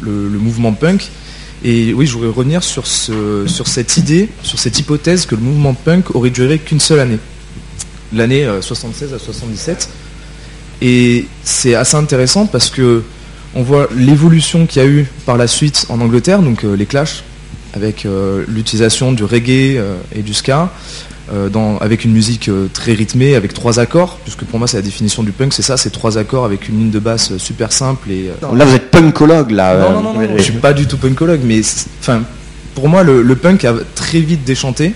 le, le mouvement punk. Et oui, je voudrais revenir sur, ce, sur cette idée, sur cette hypothèse que le mouvement punk aurait duré qu'une seule année l'année euh, 76 à 77. Et c'est assez intéressant parce que on voit l'évolution qu'il y a eu par la suite en Angleterre, donc euh, les Clash, avec euh, l'utilisation du reggae euh, et du ska, dans- avec une musique très rythmée, avec trois accords, puisque pour moi c'est la définition du punk, c'est ça, c'est trois accords avec une ligne de basse super simple et Là, vous êtes punkologue, là. non, non, non, non, oui, je suis pas du tout punkologue, mais enfin, pour moi, le, le punk a très vite déchanté.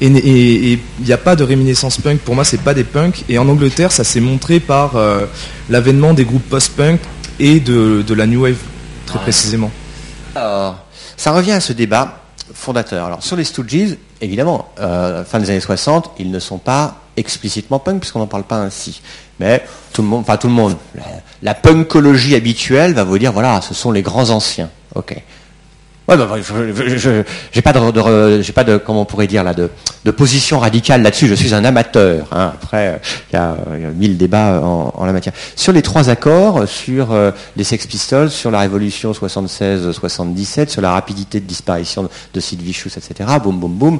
Et il n'y a pas de réminiscence punk. Pour moi, c'est pas des punks. Et en Angleterre, ça s'est montré par l'avènement des groupes post-punk et de, de la new wave, très Ouais. précisément. Alors, ça revient à ce débat fondateur. Alors, sur les Stooges, évidemment, euh, fin des années 60, ils ne sont pas explicitement punk, puisqu'on n'en parle pas ainsi. Mais tout le monde, enfin tout le monde, la, la punkologie habituelle va vous dire, voilà, ce sont les grands anciens. Ok. Bah, je- j'ai pas de, comment on pourrait dire là, de, position radicale là-dessus. Je suis un amateur. hein. Après, il y, a mille débats en, la matière. Sur les trois accords, sur euh, les Sex Pistols, sur la Révolution 76-77, sur la rapidité de disparition de, Sid Vicious, etc. Boum, boum, boum.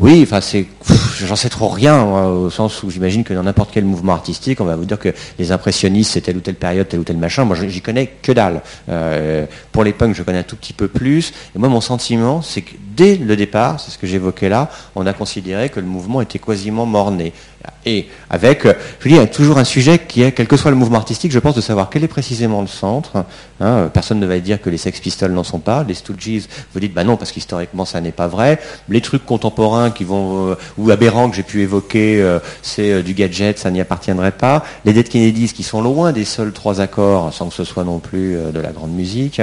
Oui, enfin j'en sais trop rien au sens où j'imagine que dans n'importe quel mouvement artistique, on va vous dire que les impressionnistes c'est telle ou telle période, tel ou tel machin. Moi, j'y connais que dalle. Euh, pour les punks, je connais un tout petit peu plus. Et moi, mon sentiment, c'est que dès le départ, c'est ce que j'évoquais là, on a considéré que le mouvement était quasiment mort-né. Et avec, euh, je dis, il y a toujours un sujet qui est, quel que soit le mouvement artistique, je pense de savoir quel est précisément le centre. Hein, euh, personne ne va dire que les Sex Pistols n'en sont pas. Les Stooges, vous dites, bah non, parce qu'historiquement, ça n'est pas vrai. Les trucs contemporains qui vont, euh, ou aberrants que j'ai pu évoquer, c'est du gadget, ça n'y appartiendrait pas. Les Dead Kennedys, qui sont loin des seuls trois accords, sans que ce soit non plus de la grande musique.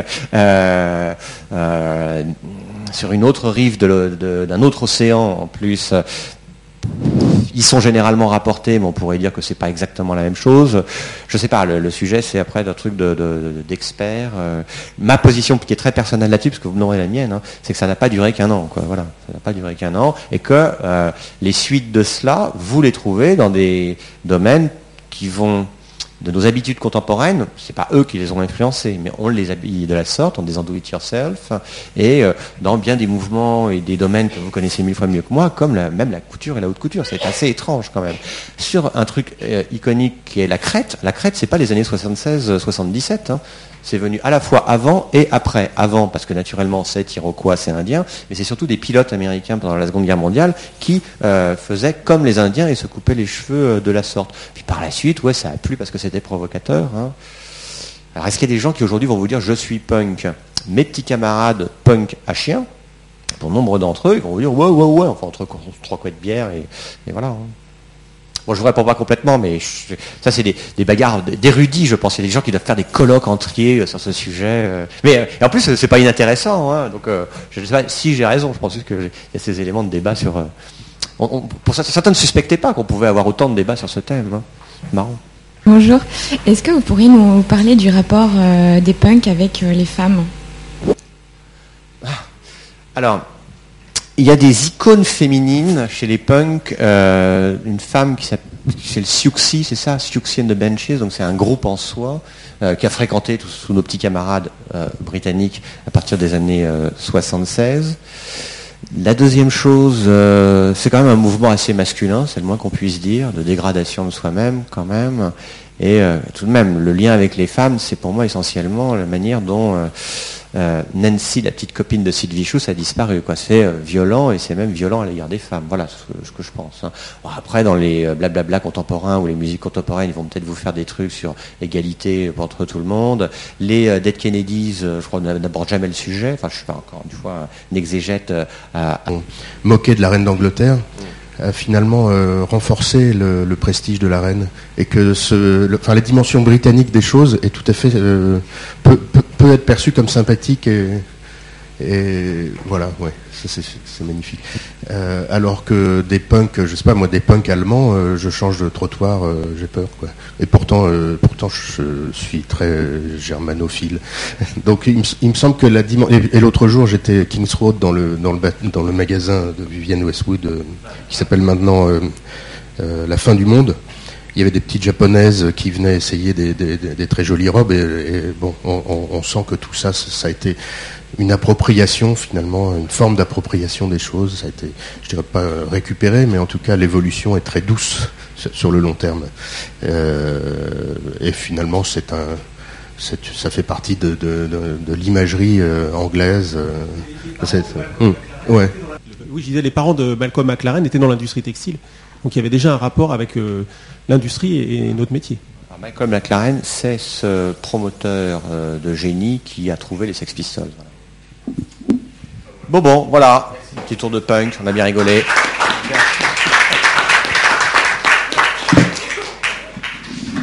Sur une autre rive d'un autre océan, en plus, ils sont généralement rapportés, mais on pourrait dire que c'est pas exactement la même chose. Je sais pas, le, sujet c'est après un truc de- de- d'expert. Euh, ma position qui est très personnelle là-dessus, parce que vous n'aurez la mienne, hein, c'est que ça n'a pas duré qu'un an. Voilà, ça n'a pas duré qu'un an, et que euh, les suites de cela, vous les trouvez dans des domaines qui vont de nos habitudes contemporaines, c'est pas eux qui les ont influencés, mais on les habille de la sorte, on des do it yourself, et euh, dans bien des mouvements et des domaines que vous connaissez mille fois mieux que moi, comme même la couture et la haute couture, c'est assez étrange quand même. Sur un truc euh, iconique qui est la crête, la crête c'est pas les années 76-77, hein c'est venu à la fois avant et après. Avant, parce que naturellement, c'est Iroquois, c'est Indien, mais c'est surtout des pilotes américains pendant la Seconde Guerre mondiale qui euh, faisaient comme les Indiens et se coupaient les cheveux euh, de la sorte. Puis par la suite, ouais, ça a plu parce que c'était provocateur. Hein. Alors, est-ce qu'il y a des gens qui aujourd'hui vont vous dire je suis punk Mes petits camarades punk à chien, pour nombre d'entre eux, ils vont vous dire ouais, ouais, ouais, enfin entre trois coups de bière et, voilà. Hein. Bon, je vous réponds pas complètement, mais ça, c'est des, bagarres d'érudits, je pense. Il y a des gens qui doivent faire des colloques entiers euh, sur ce sujet. Euh. Mais euh, en plus, c'est pas inintéressant. Hein, donc, je sais pas si j'ai raison. Je pense juste qu'il y a ces éléments de débat sur. pour ça, certains ne suspectaient pas qu'on pouvait avoir autant de débats sur ce thème. Hein. Marrant. Bonjour. Est-ce que vous pourriez nous parler du rapport des punks avec les femmes? Ah. Alors, il y a des icônes féminines chez les punks. Euh, une femme qui s'appelle chez le c'est ça, Siouxsie and the Benches, donc c'est un groupe en soi euh, qui a fréquenté tous, nos petits camarades euh, britanniques à partir des années 76. La deuxième chose, c'est quand même un mouvement assez masculin, c'est le moins qu'on puisse dire, de dégradation de soi-même quand même. Et tout de même, le lien avec les femmes, c'est pour moi essentiellement la manière dont euh, Nancy, la petite copine de Sid Vicious, a disparu. C'est euh, violent et c'est même violent à l'égard des femmes. Voilà ce que, je pense. Hein. après, dans les euh, blablabla contemporains ou les musiques contemporaines, ils vont peut-être vous faire des trucs sur égalité entre tout le monde. Les Dead Kennedys, je crois, n'abordent jamais le sujet. Enfin, je suis pas encore une fois un exégète à, moquer de la reine d'Angleterre. Mm a finalement euh, renforcé le, prestige de la reine et que ce, enfin, la dimension britannique des choses est tout à fait euh, peut, peut, être perçue comme sympathique et, et voilà, ouais, c'est magnifique. Euh, alors que des punks, je sais pas moi, des punks allemands, euh, je change de trottoir, euh, j'ai peur quoi. Et pourtant, pourtant, je suis très germanophile. Donc il me, semble que la dimension. Et, l'autre jour, j'étais Kings Road dans le dans le dans le magasin de Vivienne Westwood qui s'appelle maintenant La fin du monde il y avait des petites japonaises qui venaient essayer des, très jolies robes et, bon, on, sent que tout ça, ça a été une appropriation finalement, une forme d'appropriation des choses. Ça a été, je dirais pas récupéré, mais en tout cas l'évolution est très douce sur le long terme. Euh, et finalement, c'est un, ça fait partie de, l'imagerie euh, anglaise. Euh, ouais. Oui, je disais, les parents de Malcolm McLaren étaient dans l'industrie textile, donc il y avait déjà un rapport avec l'industrie et, notre métier. Malcolm McLaren, c'est ce promoteur de génie qui a trouvé les Sex Pistols. Bon, bon, voilà. Petit tour de punk, on a bien rigolé.